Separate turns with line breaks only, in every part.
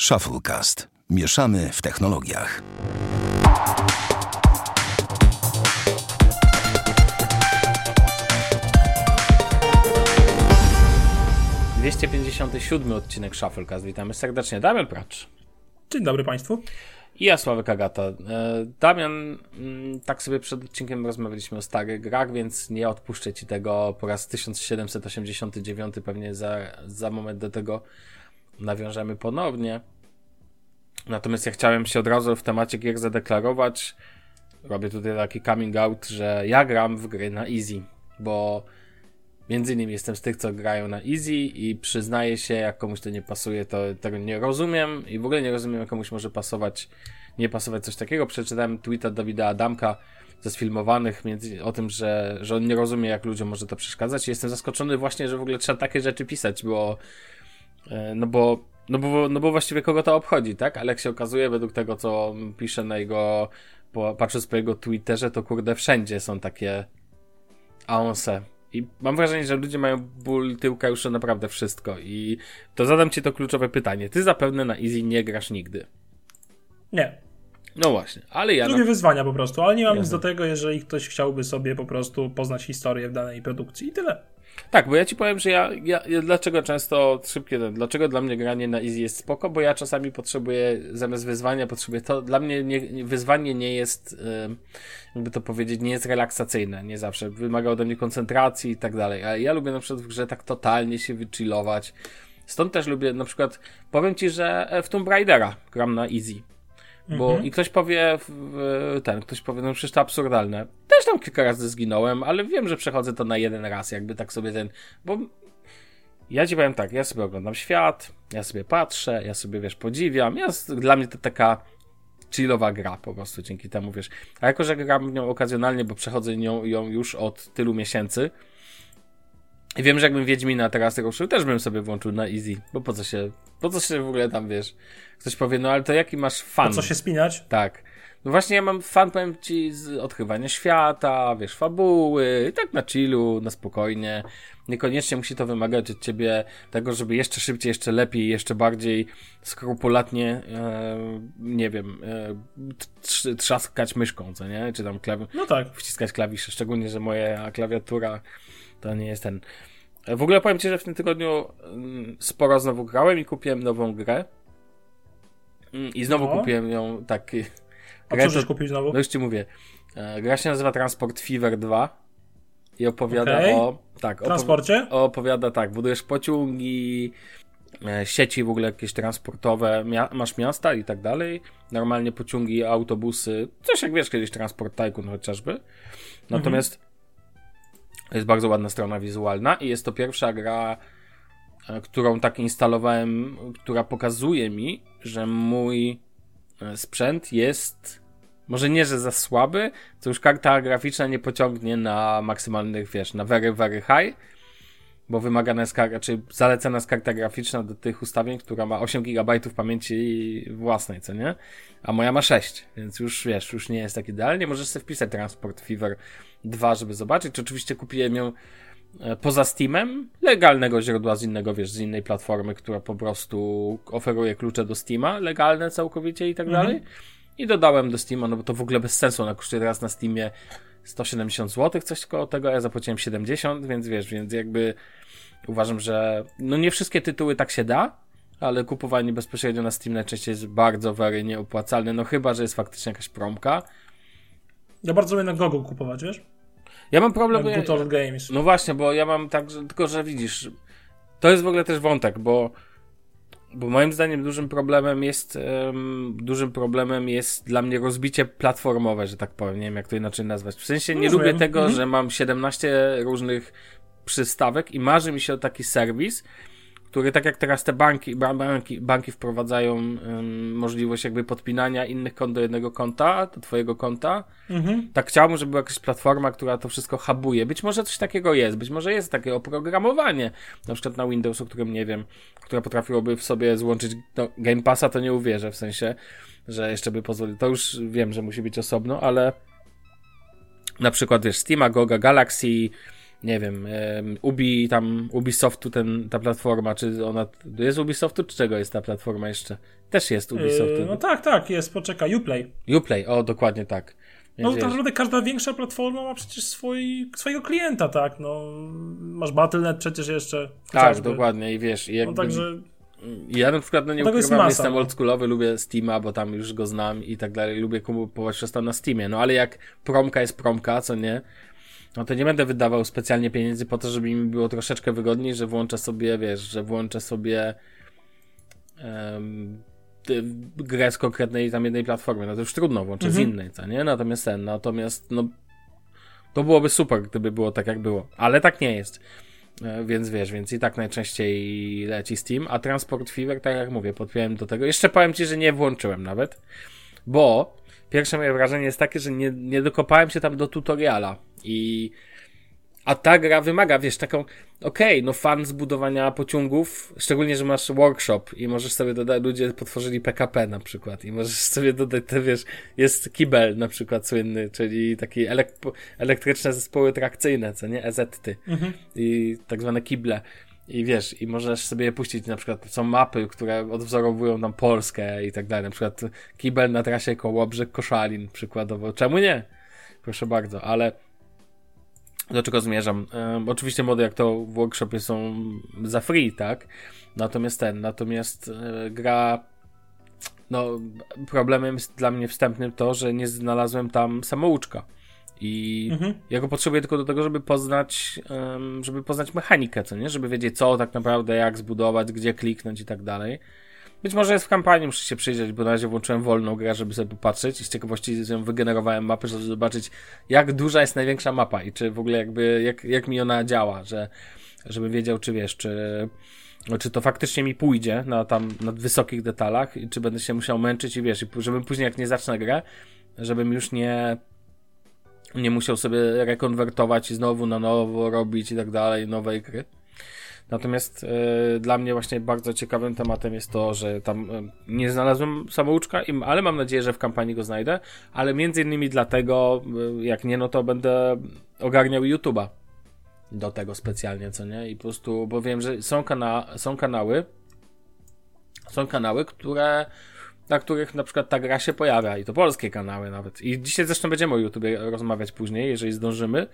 Shufflecast. Mieszamy w technologiach.
Dwieście pięćdziesiąty siódmy odcinek Shufflecast. Witamy serdecznie. Damian Pracz.
Dzień dobry Państwu.
I ja, Sławek Agata. E, Damian, mm, tak sobie przed odcinkiem rozmawialiśmy o starych grach, więc nie odpuszczę Ci tego po raz 1789. Pewnie za, za moment do tego nawiążemy ponownie. Natomiast ja chciałem się od razu w temacie gier zadeklarować. Robię tutaj taki coming out, że ja gram w gry na easy, bo między innymi jestem z tych, co grają na easy i przyznaję się, jak komuś to nie pasuje, to tego nie rozumiem i w ogóle nie rozumiem, jak komuś może pasować, nie pasować coś takiego. Przeczytałem tweeta Dawida Adamka ze sfilmowanych między, o tym, że, że on nie rozumie, jak ludziom może to przeszkadzać i jestem zaskoczony właśnie, że w ogóle trzeba takie rzeczy pisać, bo no bo no bo, no bo właściwie kogo to obchodzi, tak? Ale jak się okazuje, według tego, co pisze na jego, patrząc po jego Twitterze, to kurde, wszędzie są takie aonse. I mam wrażenie, że ludzie mają ból tyłka już naprawdę wszystko. I to zadam ci to kluczowe pytanie. Ty zapewne na Easy nie grasz nigdy.
Nie.
No właśnie, ale ja.
Lubię no... wyzwania po prostu, ale nie mam nic do tego, jeżeli ktoś chciałby sobie po prostu poznać historię w danej produkcji i tyle.
Tak, bo ja ci powiem, że ja, ja, ja dlaczego często szybkie, dlaczego dla mnie granie na easy jest spoko, bo ja czasami potrzebuję, zamiast wyzwania potrzebuję to, dla mnie nie, wyzwanie nie jest, jakby to powiedzieć, nie jest relaksacyjne, nie zawsze, wymaga ode mnie koncentracji i tak dalej, a ja lubię na przykład w grze tak totalnie się wychillować, stąd też lubię, na przykład, powiem ci, że w Tomb Raidera gram na easy, bo mhm. i ktoś powie, ten, ktoś powie, no przecież to absurdalne. Też tam kilka razy zginąłem, ale wiem, że przechodzę to na jeden raz, jakby tak sobie ten, bo ja ci powiem tak, ja sobie oglądam świat, ja sobie patrzę, ja sobie, wiesz, podziwiam, ja, dla mnie to taka chillowa gra po prostu dzięki temu, wiesz. A jako, że gram w nią okazjonalnie, bo przechodzę nią, ją już od tylu miesięcy, i wiem, że jakbym Wiedźmina teraz ruszył, też bym sobie włączył na easy, bo po co się, po co się w ogóle tam, wiesz, ktoś powie, no ale to jaki masz fan?
Po co się spinać?
Tak. No właśnie ja mam fan, powiem ci, z odkrywania świata, wiesz, fabuły, i tak na chillu, na spokojnie. Niekoniecznie musi to wymagać od ciebie tego, żeby jeszcze szybciej, jeszcze lepiej, jeszcze bardziej skrupulatnie, e, nie wiem, e, trzaskać myszką, co nie? Czy tam klawi-
no tak.
wciskać klawisze, szczególnie, że moja klawiatura to nie jest ten. W ogóle powiem Ci, że w tym tygodniu mm, sporo znowu grałem i kupiłem nową grę. Mm, I znowu no. kupiłem ją tak.
A co żeś kupił znowu?
No już Ci mówię. E, gra się nazywa Transport Fever 2 i opowiada okay. o. Tak,
transporcie?
Opowiada tak, budujesz pociągi, e, sieci w ogóle jakieś transportowe, mia masz miasta i tak dalej. Normalnie pociągi, autobusy, coś jak wiesz kiedyś Transport Tycoon chociażby. Natomiast mhm. Jest bardzo ładna strona wizualna i jest to pierwsza gra, e, którą tak instalowałem, która pokazuje mi, że mój e, sprzęt jest może nie, że za słaby, to już karta graficzna nie pociągnie na maksymalnych, wiesz, na very, very high, bo wymagana jest karta, czy zalecana jest karta graficzna do tych ustawień, która ma 8 GB pamięci własnej, co nie? A moja ma 6, więc już wiesz, już nie jest tak idealnie. Możesz sobie wpisać Transport Fever 2, żeby zobaczyć. Czy oczywiście kupiłem ją e, poza Steamem, legalnego źródła z innego, wiesz, z innej platformy, która po prostu oferuje klucze do Steama, legalne całkowicie i tak mhm. dalej. I dodałem do Steama, no bo to w ogóle bez sensu, ona kosztuje teraz na Steamie 170 zł, coś koło tego, ja zapłaciłem 70, więc wiesz, więc jakby uważam, że no nie wszystkie tytuły tak się da, ale kupowanie bezpośrednio na Steam najczęściej jest bardzo, very nieopłacalne, no chyba, że jest faktycznie jakaś promka.
Ja bardzo lubię na Google kupować, wiesz?
Ja mam problem...
Old Games.
No właśnie, bo ja mam tak, że, tylko że widzisz, to jest w ogóle też wątek, bo bo moim zdaniem dużym problemem jest um, dużym problemem jest dla mnie rozbicie platformowe, że tak powiem, nie wiem jak to inaczej nazwać. W sensie nie lubię tego, mhm. że mam 17 różnych przystawek i marzy mi się o taki serwis, który tak jak teraz te banki, banki, banki wprowadzają um, możliwość jakby podpinania innych kont do jednego konta, do twojego konta, mhm. tak chciałbym, żeby była jakaś platforma, która to wszystko hubuje. Być może coś takiego jest, być może jest takie oprogramowanie, na przykład na Windows, o którym nie wiem, która potrafiłoby w sobie złączyć no, Game Passa, to nie uwierzę, w sensie, że jeszcze by pozwolił. To już wiem, że musi być osobno, ale na przykład wiesz, Steam, Goga, Galaxy, nie wiem, Ubi, tam Ubisoftu ten, ta platforma, czy ona, jest Ubisoftu, czy czego jest ta platforma jeszcze? Też jest Ubisoftu. Yy,
no tak, tak, jest, poczekaj, Uplay.
Uplay, o, dokładnie tak.
Więc no tak naprawdę każda większa platforma ma przecież swój, swojego klienta, tak, no, masz Battle.net przecież jeszcze.
Tak, dokładnie i wiesz, i no jakby... No także... Ja na przykład no nie no ukrywam, jest jestem no. oldschoolowy, lubię Steama, bo tam już go znam i tak dalej, lubię kupować przez to na Steamie, no ale jak promka jest promka, co nie, no to nie będę wydawał specjalnie pieniędzy po to, żeby mi było troszeczkę wygodniej, że włączę sobie, wiesz, że włączę sobie um, grę z konkretnej tam jednej platformy. No to już trudno włączyć mhm. z innej, co nie? Natomiast ten, natomiast no to byłoby super, gdyby było tak, jak było. Ale tak nie jest. E, więc wiesz, więc i tak najczęściej leci Steam, a Transport Fever, tak jak mówię, podpiąłem do tego. Jeszcze powiem Ci, że nie włączyłem nawet, bo pierwsze moje wrażenie jest takie, że nie, nie dokopałem się tam do tutoriala i a ta gra wymaga, wiesz, taką, okej, okay, no fan zbudowania pociągów, szczególnie, że masz workshop i możesz sobie dodać, ludzie potworzyli PKP na przykład i możesz sobie dodać, te, wiesz, jest kibel na przykład słynny, czyli takie elek elektryczne zespoły trakcyjne, co nie, EZ-ty mhm. i tak zwane kible. I wiesz, i możesz sobie je puścić, na przykład są mapy, które odwzorowują nam Polskę i tak dalej, na przykład kibel na trasie Kołobrzeg Koszalin przykładowo, czemu nie? Proszę bardzo, ale do czego zmierzam? Um, oczywiście mody jak to w workshopie są za free, tak? Natomiast ten, natomiast e, gra no, problemem jest dla mnie wstępnym to, że nie znalazłem tam samouczka. I mhm. ja go potrzebuję tylko do tego, żeby poznać, um, żeby poznać mechanikę, co nie? Żeby wiedzieć co tak naprawdę, jak zbudować, gdzie kliknąć i tak dalej. Być może jest w kampanii, muszę się przyjrzeć, bo na razie włączyłem wolną grę, żeby sobie popatrzeć i z ciekawości wygenerowałem mapę, żeby zobaczyć, jak duża jest największa mapa i czy w ogóle jakby, jak, jak mi ona działa, że, żeby wiedział, czy wiesz, czy, czy to faktycznie mi pójdzie na tam, na wysokich detalach i czy będę się musiał męczyć i wiesz, i żebym później jak nie zacznę grę, żebym już nie nie musiał sobie rekonwertować i znowu na nowo robić i tak dalej, nowej gry. Natomiast e, dla mnie właśnie bardzo ciekawym tematem jest to, że tam e, nie znalazłem samouczka, im, ale mam nadzieję, że w kampanii go znajdę, ale między innymi dlatego, e, jak nie, no to będę ogarniał YouTube'a do tego specjalnie, co nie? I po prostu, bo wiem, że są, kana są kanały, są kanały, które na których na przykład ta gra się pojawia i to polskie kanały nawet. I dzisiaj zresztą będziemy o YouTube rozmawiać później, jeżeli zdążymy,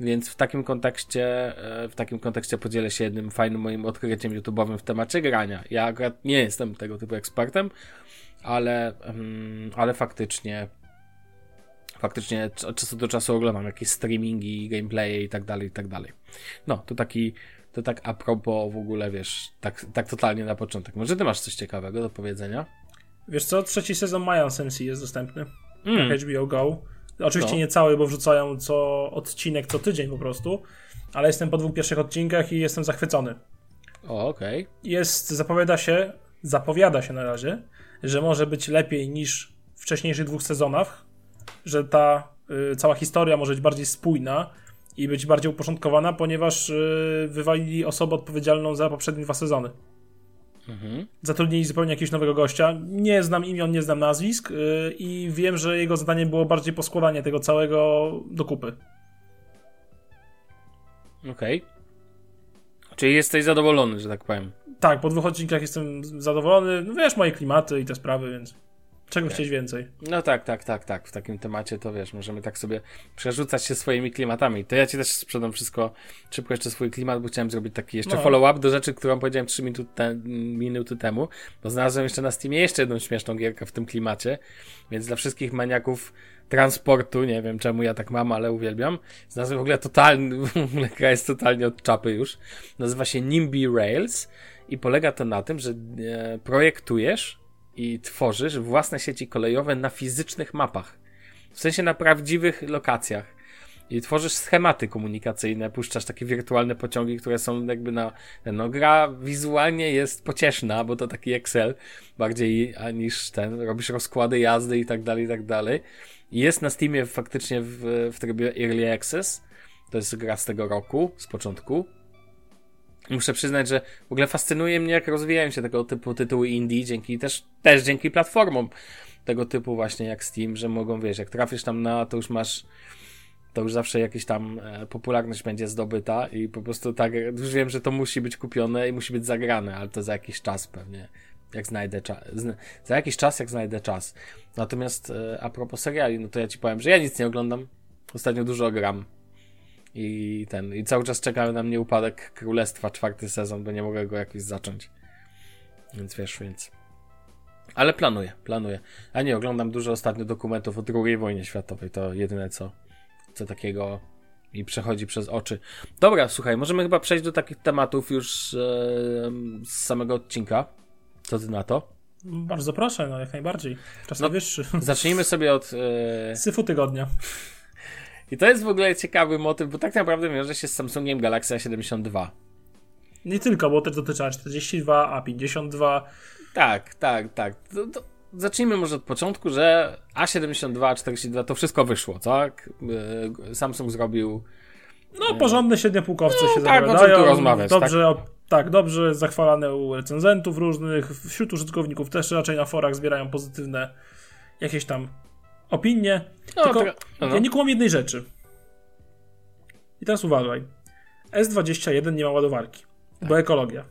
więc w takim kontekście, e, w takim kontekście podzielę się jednym fajnym moim odkryciem YouTube'owym w temacie grania. Ja akurat nie jestem tego typu ekspertem, ale, mm, ale faktycznie faktycznie od czasu do czasu oglądam jakieś streamingi, gameplaye i tak dalej, i tak dalej. No, to taki, to tak a propos w ogóle, wiesz, tak, tak totalnie na początek. Może ty masz coś ciekawego do powiedzenia?
Wiesz co, trzeci sezon Mayan Sensi jest dostępny mm. HBO Go. Oczywiście no. nie cały, bo wrzucają co odcinek co tydzień po prostu, ale jestem po dwóch pierwszych odcinkach i jestem zachwycony.
O, okej. Okay.
Jest, zapowiada się, zapowiada się na razie, że może być lepiej niż w wcześniejszych dwóch sezonach, że ta y, cała historia może być bardziej spójna i być bardziej uporządkowana, ponieważ y, wywalili osobę odpowiedzialną za poprzednie dwa sezony. Mhm. Zatrudnili zupełnie jakiegoś nowego gościa. Nie znam imion, nie znam nazwisk yy, i wiem, że jego zadaniem było bardziej poskładanie tego całego do kupy.
Okej. Okay. Czyli jesteś zadowolony, że tak powiem.
Tak, po dwóch odcinkach jestem zadowolony. No wiesz, moje klimaty i te sprawy, więc. Czego okay. chcieć więcej?
No tak, tak, tak, tak. W takim temacie to wiesz, możemy tak sobie przerzucać się swoimi klimatami. To ja ci też sprzedam wszystko szybko jeszcze swój klimat, bo chciałem zrobić taki jeszcze no. follow-up do rzeczy, którą powiedziałem 3 minuty, te, minuty temu, bo znalazłem jeszcze na Steamie jeszcze jedną śmieszną gierkę w tym klimacie, więc dla wszystkich maniaków transportu, nie wiem czemu ja tak mam, ale uwielbiam. Znalazłem w ogóle totalny, w ogóle gra jest totalnie od czapy już. Nazywa się NIMBY Rails i polega to na tym, że e, projektujesz i tworzysz własne sieci kolejowe na fizycznych mapach. W sensie na prawdziwych lokacjach. I tworzysz schematy komunikacyjne, puszczasz takie wirtualne pociągi, które są jakby na. No, gra wizualnie jest pocieszna, bo to taki Excel bardziej niż ten. Robisz rozkłady jazdy i tak dalej, i tak dalej. Jest na Steamie faktycznie w, w trybie Early Access. To jest gra z tego roku, z początku. Muszę przyznać, że w ogóle fascynuje mnie, jak rozwijają się tego typu tytuły indie, dzięki też, też dzięki platformom tego typu właśnie jak Steam, że mogą, wiesz, jak trafisz tam na, to już masz to już zawsze jakaś tam e, popularność będzie zdobyta i po prostu tak, już wiem, że to musi być kupione i musi być zagrane, ale to za jakiś czas pewnie, jak znajdę czas, za jakiś czas, jak znajdę czas. Natomiast e, a propos seriali, no to ja ci powiem, że ja nic nie oglądam, ostatnio dużo gram i ten, i cały czas czekamy na mnie upadek Królestwa, czwarty sezon, bo nie mogę go jakoś zacząć. Więc wiesz, więc... Ale planuję, planuję. A nie, oglądam dużo ostatnio dokumentów o II wojnie światowej. To jedyne co, co takiego mi przechodzi przez oczy. Dobra, słuchaj, możemy chyba przejść do takich tematów już e, z samego odcinka. Co ty na to?
Bardzo proszę, no jak najbardziej. Czas no, najwyższy.
Zacznijmy sobie od...
E... Syfu tygodnia.
I to jest w ogóle ciekawy motyw, bo tak naprawdę wiąże się z Samsungiem Galaxy A72.
Nie tylko, bo też dotyczy A42, A52.
Tak, tak, tak. To, to zacznijmy może od początku, że A72, A42 to wszystko wyszło, tak? E, Samsung zrobił.
No, porządne średniopółkowce
no,
się
tak, zapowiadają. tu rozmawiać,
dobrze, tak? tak, dobrze zachwalane u recenzentów różnych, wśród użytkowników też raczej na forach zbierają pozytywne jakieś tam opinie. No, Tylko no. ja nie kumam jednej rzeczy. I teraz uważaj. S21 nie ma ładowarki, tak. bo ekologia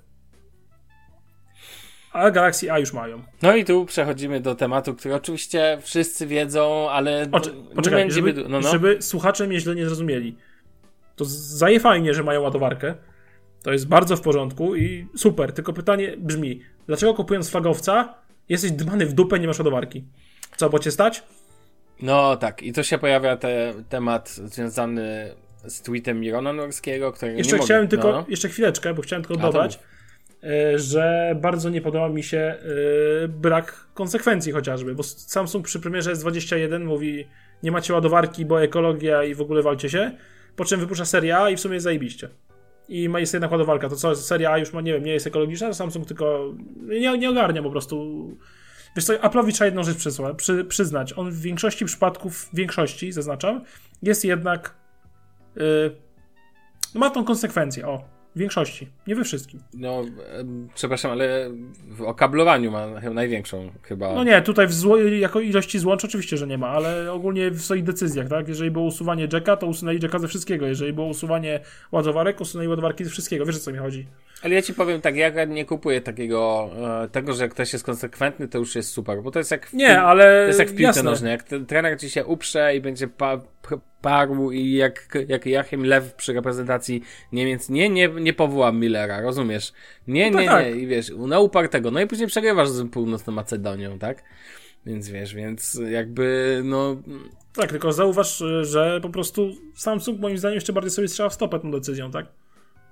a Galaxy A już mają.
No i tu przechodzimy do tematu, który oczywiście wszyscy wiedzą, ale
Oczy, poczekaj, żeby, no, no. żeby słuchacze mnie źle nie zrozumieli. To zaje fajnie, że mają ładowarkę. To jest bardzo w porządku i super. Tylko pytanie brzmi, dlaczego kupując flagowca jesteś dbany w dupę, nie masz ładowarki? Co, bo cię stać?
No tak, i tu się pojawia te, temat związany z tweetem Mirona Norskiego, który
jeszcze
nie
chciałem
mogę,
tylko,
no.
jeszcze chwileczkę, bo chciałem tylko dodać, E, że bardzo nie podoba mi się e, brak konsekwencji chociażby, bo Samsung przy premierze S21 mówi nie macie ładowarki, bo ekologia i w ogóle walcie się, po czym wypuszcza seria A i w sumie jest zajebiście. I ma jest jednak ładowarka, to co, seria A już ma, nie wiem, nie jest ekologiczna, Samsung tylko nie, nie ogarnia po prostu. Wiesz co, Apple'owi trzeba jedną rzecz przyznać. On w większości przypadków, w większości, zaznaczam, jest jednak yy, ma tą konsekwencję, o, w większości, nie we wszystkim.
No, przepraszam, ale w okablowaniu ma największą chyba.
No nie, tutaj w zło, jako ilości złącz oczywiście, że nie ma, ale ogólnie w swoich decyzjach, tak? Jeżeli było usuwanie jacka, to usunęli jacka ze wszystkiego. Jeżeli było usuwanie ładowarek, usunęli ładowarki ze wszystkiego. Wiesz o co mi chodzi?
Ale ja ci powiem tak, ja nie kupuję takiego, e, tego, że jak ktoś jest konsekwentny, to już jest super, bo to jest jak w,
nie, ale
to jest jak w piłce nożnej. Jak ten trener ci się uprze i będzie pa, parł i jak, jak Jachim Lew przy reprezentacji Niemiec, nie, nie, nie powołam Millera, rozumiesz? Nie, no nie, tak. nie, i wiesz, na upartego, no i później przegrywasz z północną Macedonią, tak? Więc wiesz, więc jakby, no...
Tak, tylko zauważ, że po prostu Samsung moim zdaniem jeszcze bardziej sobie strzela w stopę tą decyzją, tak?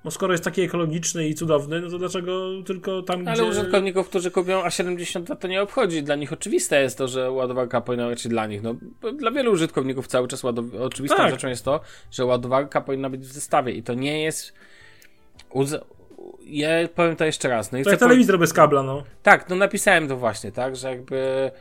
Bo skoro jest taki ekologiczny i cudowny, no to dlaczego tylko tam,
Ale gdzie... użytkowników, którzy kupią A72 to nie obchodzi. Dla nich oczywiste jest to, że ładowarka powinna być dla nich. No, dla wielu użytkowników cały czas ładow... oczywistą tak. rzeczą jest to, że ładowarka powinna być w zestawie i to nie jest... Uz... Ja powiem to jeszcze raz. No
i to jest telewizor bez kabla, no.
Tak, no napisałem to właśnie, tak, że jakby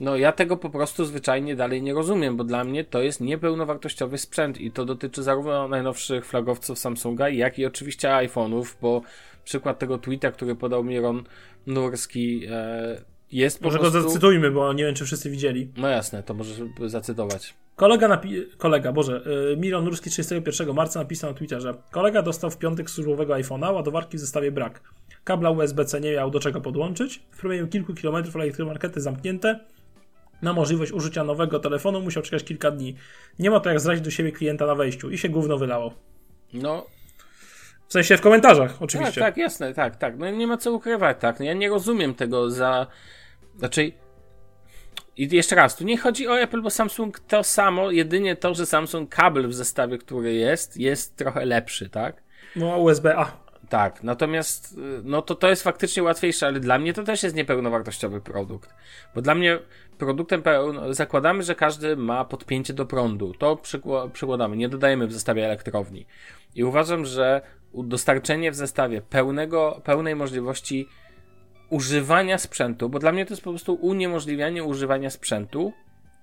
no ja tego po prostu zwyczajnie dalej nie rozumiem, bo dla mnie to jest niepełnowartościowy sprzęt i to dotyczy zarówno najnowszych flagowców Samsunga, jak i oczywiście iPhone'ów, bo przykład tego tweeta, który podał Miron Nurski e, jest po
Może prostu... go zacytujmy, bo nie wiem, czy wszyscy widzieli.
No jasne, to możesz zacytować.
Kolega, napi- kolega, Boże, yy, Miron Nurski 31 marca napisał na Twitterze Kolega dostał w piątek służbowego iPhone'a, ładowarki w zestawie brak. Kabla USB-C nie miał do czego podłączyć. W promieniu kilku kilometrów elektromarkety zamknięte na możliwość użycia nowego telefonu musiał czekać kilka dni. Nie ma to jak zrazić do siebie klienta na wejściu i się gówno wylało.
No.
W sensie w komentarzach, oczywiście.
Tak, tak, jasne, tak, tak. No nie ma co ukrywać, tak. No ja nie rozumiem tego za. Znaczy. I jeszcze raz, tu nie chodzi o Apple, bo Samsung to samo, jedynie to, że Samsung kabel w zestawie, który jest, jest trochę lepszy, tak?
No, USB-A.
Tak, natomiast y, no to to jest faktycznie łatwiejsze, ale dla mnie to też jest niepełnowartościowy produkt. Bo dla mnie produktem pełno, zakładamy, że każdy ma podpięcie do prądu. To przykładamy, nie dodajemy w zestawie elektrowni. I uważam, że dostarczenie w zestawie pełnego, pełnej możliwości używania sprzętu, bo dla mnie to jest po prostu uniemożliwianie używania sprzętu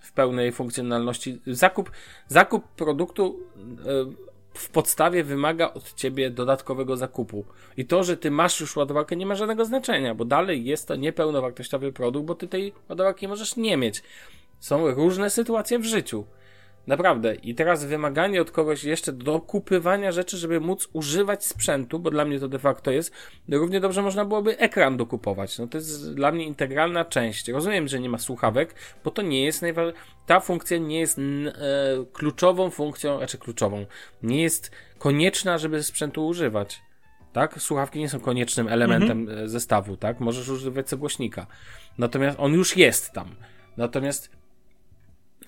w pełnej funkcjonalności. Zakup, zakup produktu yy, w podstawie wymaga od ciebie dodatkowego zakupu. I to, że ty masz już ładowarkę, nie ma żadnego znaczenia, bo dalej jest to niepełnowartościowy produkt, bo ty tej ładowarki możesz nie mieć. Są różne sytuacje w życiu. Naprawdę. I teraz wymaganie od kogoś jeszcze do kupywania rzeczy, żeby móc używać sprzętu, bo dla mnie to de facto jest, równie dobrze można byłoby ekran dokupować. No to jest dla mnie integralna część. Rozumiem, że nie ma słuchawek, bo to nie jest najważniejsze. Ta funkcja nie jest e, kluczową funkcją, znaczy kluczową. Nie jest konieczna, żeby sprzętu używać. Tak? Słuchawki nie są koniecznym elementem mhm. zestawu, tak? Możesz używać co głośnika. Natomiast on już jest tam. Natomiast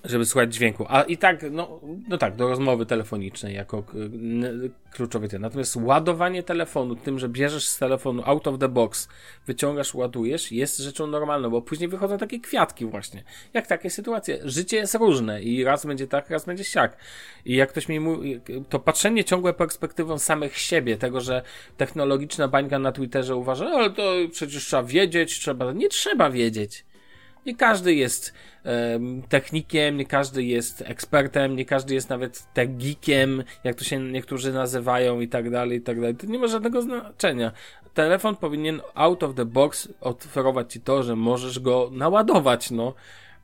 żeby słuchać dźwięku. A i tak, no, no tak, do rozmowy telefonicznej jako kluczowy ten. Natomiast ładowanie telefonu tym, że bierzesz z telefonu out of the box, wyciągasz, ładujesz, jest rzeczą normalną, bo później wychodzą takie kwiatki właśnie. Jak takie sytuacje. Życie jest różne i raz będzie tak, raz będzie siak. I jak ktoś mi mówi, to patrzenie ciągłe perspektywą samych siebie, tego, że technologiczna bańka na Twitterze uważa, no, ale to przecież trzeba wiedzieć, trzeba, nie trzeba wiedzieć. Nie każdy jest technikiem, nie każdy jest ekspertem, nie każdy jest nawet tegikiem, jak to się niektórzy nazywają i tak dalej, i tak dalej. To nie ma żadnego znaczenia. Telefon powinien out of the box oferować ci to, że możesz go naładować, no.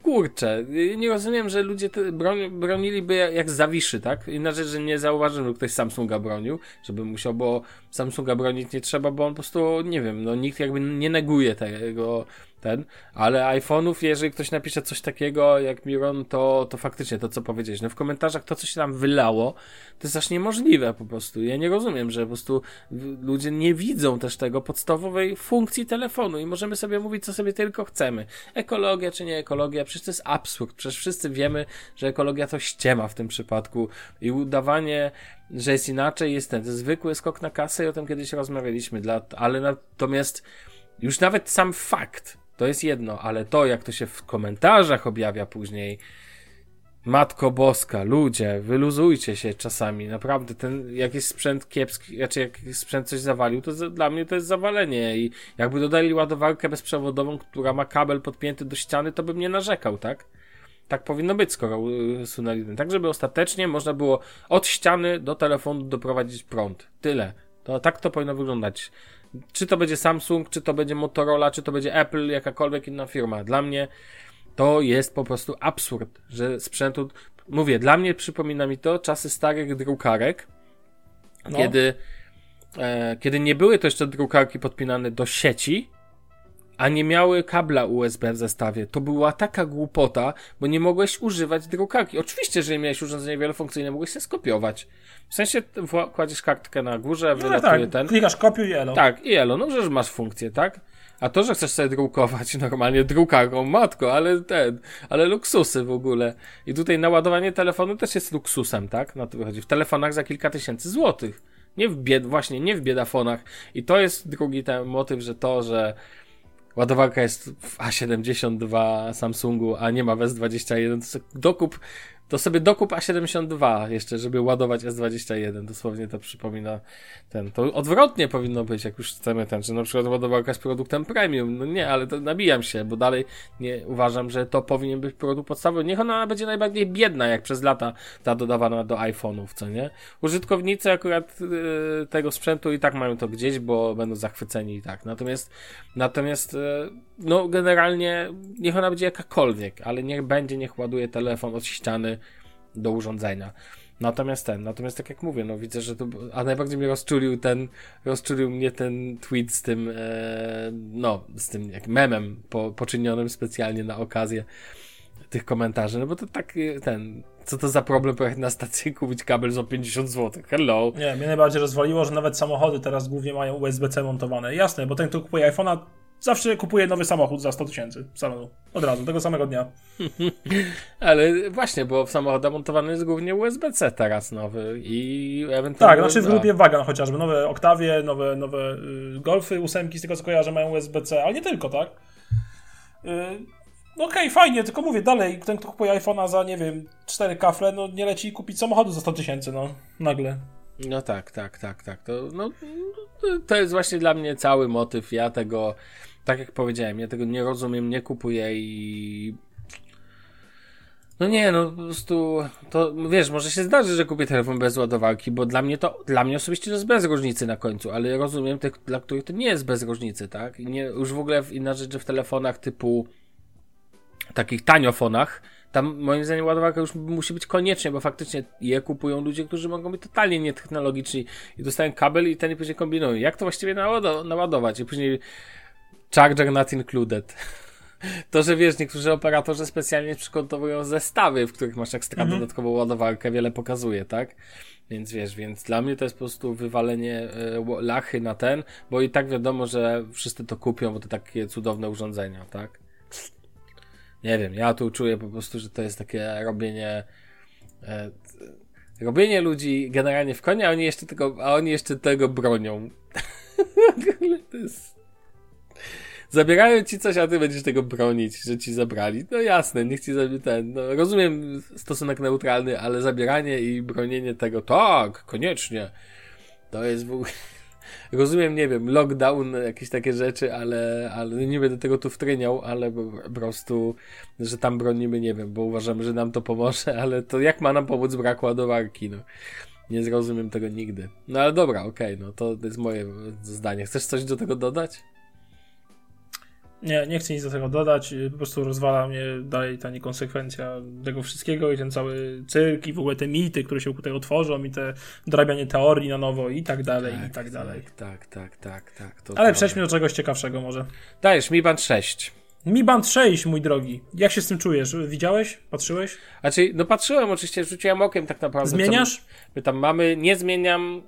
Kurczę, nie rozumiem, że ludzie broni, broniliby jak zawiszy, tak? Inaczej, że nie zauważyłem, że ktoś Samsunga bronił, żeby musiał, bo Samsunga bronić nie trzeba, bo on po prostu, nie wiem, no nikt jakby nie neguje tego, ten, ale iPhone'ów, jeżeli ktoś napisze coś takiego jak Miron, to, to faktycznie to, co powiedzieć. No w komentarzach to, co się tam wylało, to jest aż niemożliwe po prostu. Ja nie rozumiem, że po prostu ludzie nie widzą też tego podstawowej funkcji telefonu i możemy sobie mówić, co sobie tylko chcemy. Ekologia czy nie ekologia, przecież to jest absurd. Przecież wszyscy wiemy, że ekologia to ściema w tym przypadku i udawanie że jest inaczej, jest ten zwykły skok na kasę i o tym kiedyś rozmawialiśmy, dla, ale natomiast już nawet sam fakt, to jest jedno, ale to, jak to się w komentarzach objawia później, Matko Boska, ludzie, wyluzujcie się czasami. Naprawdę, ten jakiś sprzęt kiepski, znaczy jakiś sprzęt coś zawalił, to za, dla mnie to jest zawalenie. I jakby dodali ładowarkę bezprzewodową, która ma kabel podpięty do ściany, to bym nie narzekał, tak? Tak powinno być, skoro usunęli ten. Tak, żeby ostatecznie można było od ściany do telefonu doprowadzić prąd. Tyle. To tak to powinno wyglądać. Czy to będzie Samsung, czy to będzie Motorola, czy to będzie Apple, jakakolwiek inna firma. Dla mnie to jest po prostu absurd, że sprzętu. Mówię, dla mnie przypomina mi to czasy starych drukarek, no. kiedy, e, kiedy nie były to jeszcze drukarki podpinane do sieci, a nie miały kabla USB w zestawie. To była taka głupota, bo nie mogłeś używać drukarki. Oczywiście, że miałeś urządzenie wielofunkcyjne, mogłeś się skopiować. W sensie kładziesz kartkę na górze, no wylatuje
tak,
ten.
Klikasz kopiuj i elo.
Tak, i elo, no że masz funkcję, tak? A to, że chcesz sobie drukować normalnie drukarką, matko, ale ten, ale luksusy w ogóle. I tutaj naładowanie telefonu też jest luksusem, tak? Na to wychodzi. W telefonach za kilka tysięcy złotych. Nie w bied, właśnie nie w biedafonach. I to jest drugi ten motyw, że to, że ładowarka jest w A72 Samsungu, a nie ma w S21, to dokup to sobie dokup A72 jeszcze, żeby ładować S21. Dosłownie to przypomina ten. To odwrotnie powinno być, jak już chcemy ten, że na przykład ładowarka z produktem premium. No nie, ale to nabijam się, bo dalej nie uważam, że to powinien być produkt podstawowy. Niech ona będzie najbardziej biedna, jak przez lata ta dodawana do iPhone'ów, co nie? Użytkownicy akurat yy, tego sprzętu i tak mają to gdzieś, bo będą zachwyceni i tak. Natomiast, natomiast, yy, no generalnie niech ona będzie jakakolwiek, ale niech będzie, niech ładuje telefon od ściany do urządzenia. Natomiast ten, natomiast tak jak mówię, no widzę, że to, a najbardziej mnie rozczulił ten, rozczulił mnie ten tweet z tym, e, no, z tym jak memem po, poczynionym specjalnie na okazję tych komentarzy, no bo to tak, e, ten, co to za problem pojechać na stację kupić kabel za 50 zł, hello.
Nie, mnie najbardziej rozwaliło, że nawet samochody teraz głównie mają USB-C montowane. Jasne, bo ten, kto kupuje iPhone'a, Zawsze kupuję nowy samochód za 100 tysięcy salonu. Od razu, tego samego dnia.
Ale właśnie, bo w samochodach montowany jest głównie USB-C teraz nowy i ewentualnie...
Tak, znaczy w grupie Wagan chociażby. Nowe Oktawie, nowe, nowe y, Golfy, ósemki, z tego co kojarzę, mają USB-C, ale nie tylko, tak? Y, no okej, okay, fajnie, tylko mówię dalej, ten kto kupuje iPhone'a za, nie wiem, 4 kafle, no nie leci kupić samochodu za 100 tysięcy, no, nagle.
No tak, tak, tak, tak. To, no, to jest właśnie dla mnie cały motyw. Ja tego tak jak powiedziałem, ja tego nie rozumiem, nie kupuję i no nie, no po prostu to wiesz, może się zdarzy, że kupię telefon bez ładowarki, bo dla mnie to, dla mnie osobiście to jest bez różnicy na końcu, ale rozumiem tych, dla których to nie jest bez różnicy, tak? I nie, już w ogóle inna rzecz, że w telefonach typu takich taniofonach, tam moim zdaniem ładowarka już musi być koniecznie, bo faktycznie je kupują ludzie, którzy mogą być totalnie nietechnologiczni i dostają kabel i ten później kombinują. Jak to właściwie naładować? I później charger not included. To, że wiesz, niektórzy operatorzy specjalnie przygotowują zestawy, w których masz ekstra mhm. dodatkową ładowarkę, wiele pokazuje, tak? Więc wiesz, więc dla mnie to jest po prostu wywalenie y, lachy na ten, bo i tak wiadomo, że wszyscy to kupią, bo to takie cudowne urządzenia, tak? Nie wiem, ja tu czuję po prostu, że to jest takie robienie e, robienie ludzi generalnie w konia, a oni jeszcze tego, a oni jeszcze tego bronią. to jest... Zabierają ci coś, a ty będziesz tego bronić, że ci zabrali. No jasne, niech ci zabi ten. No, rozumiem stosunek neutralny, ale zabieranie i bronienie tego, tak, koniecznie. To jest w ogóle rozumiem, nie wiem, lockdown, jakieś takie rzeczy, ale, ale nie będę tego tu wtryniał, ale po prostu, że tam bronimy, nie wiem, bo uważamy, że nam to pomoże, ale to jak ma nam pomóc brak ładowarki, no. Nie zrozumiem tego nigdy. No ale dobra, okej, okay, no to jest moje zdanie. Chcesz coś do tego dodać?
Nie, nie chcę nic do tego dodać, po prostu rozwala mnie dalej ta niekonsekwencja tego wszystkiego i ten cały cyrk i w ogóle te mity, które się wokół tego tworzą i te dorabianie teorii na nowo i tak dalej, tak, i tak dalej.
Tak, tak, tak, tak.
tak Ale przejdźmy do czegoś ciekawszego może.
Dajesz, Mi Band 6.
Mi Band 6, mój drogi. Jak się z tym czujesz? Widziałeś? Patrzyłeś?
Znaczy, no patrzyłem oczywiście, rzuciłem okiem tak naprawdę.
Zmieniasz?
My tam mamy, nie zmieniam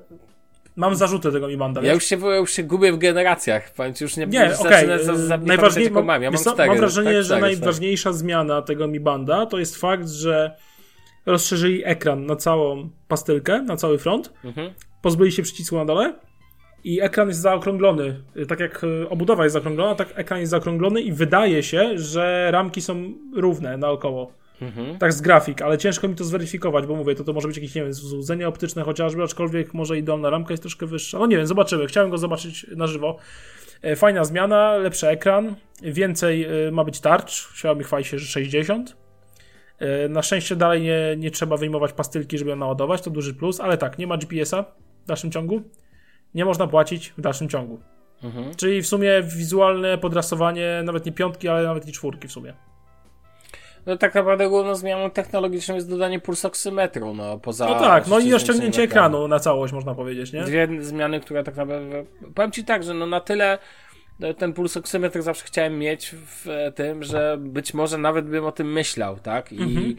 Mam zarzuty tego Mi Banda.
Ja już się, ja już się gubię w generacjach. Powiem ci, już nie,
nie okej.
Okay. Najważniej, mam, ja mam,
co, mam wrażenie, tak, że tak, najważniejsza tak. zmiana tego Mi Banda to jest fakt, że rozszerzyli ekran na całą pastylkę, na cały front. Mhm. Pozbyli się przycisku na dole. I ekran jest zaokrąglony. Tak jak e, obudowa jest zaokrąglona, tak ekran jest zaokrąglony i wydaje się, że ramki są równe naokoło. Mhm. Tak z grafik, ale ciężko mi to zweryfikować, bo mówię, to, to może być jakieś, nie wiem, złudzenie optyczne chociażby, aczkolwiek może i dolna ramka jest troszkę wyższa. No nie wiem, zobaczymy. Chciałem go zobaczyć na żywo. E, fajna zmiana, lepszy ekran, więcej e, ma być tarcz. Xiaomi chwali się, że 60. E, na szczęście dalej nie, nie trzeba wyjmować pastylki, żeby ją naładować, to duży plus, ale tak, nie ma GPS-a w dalszym ciągu. Nie można płacić w dalszym ciągu. Mhm. Czyli w sumie wizualne podrasowanie, nawet nie piątki, ale nawet i czwórki w sumie.
No tak naprawdę główną zmianą technologiczną jest dodanie pulsoksymetru, no poza...
No tak, no i osiągnięcie ekranu na całość, można powiedzieć, nie?
Dwie zmiany, które tak naprawdę... Powiem Ci tak, że no na tyle no, ten pulsoksymetr zawsze chciałem mieć w tym, że być może nawet bym o tym myślał, tak? I mhm.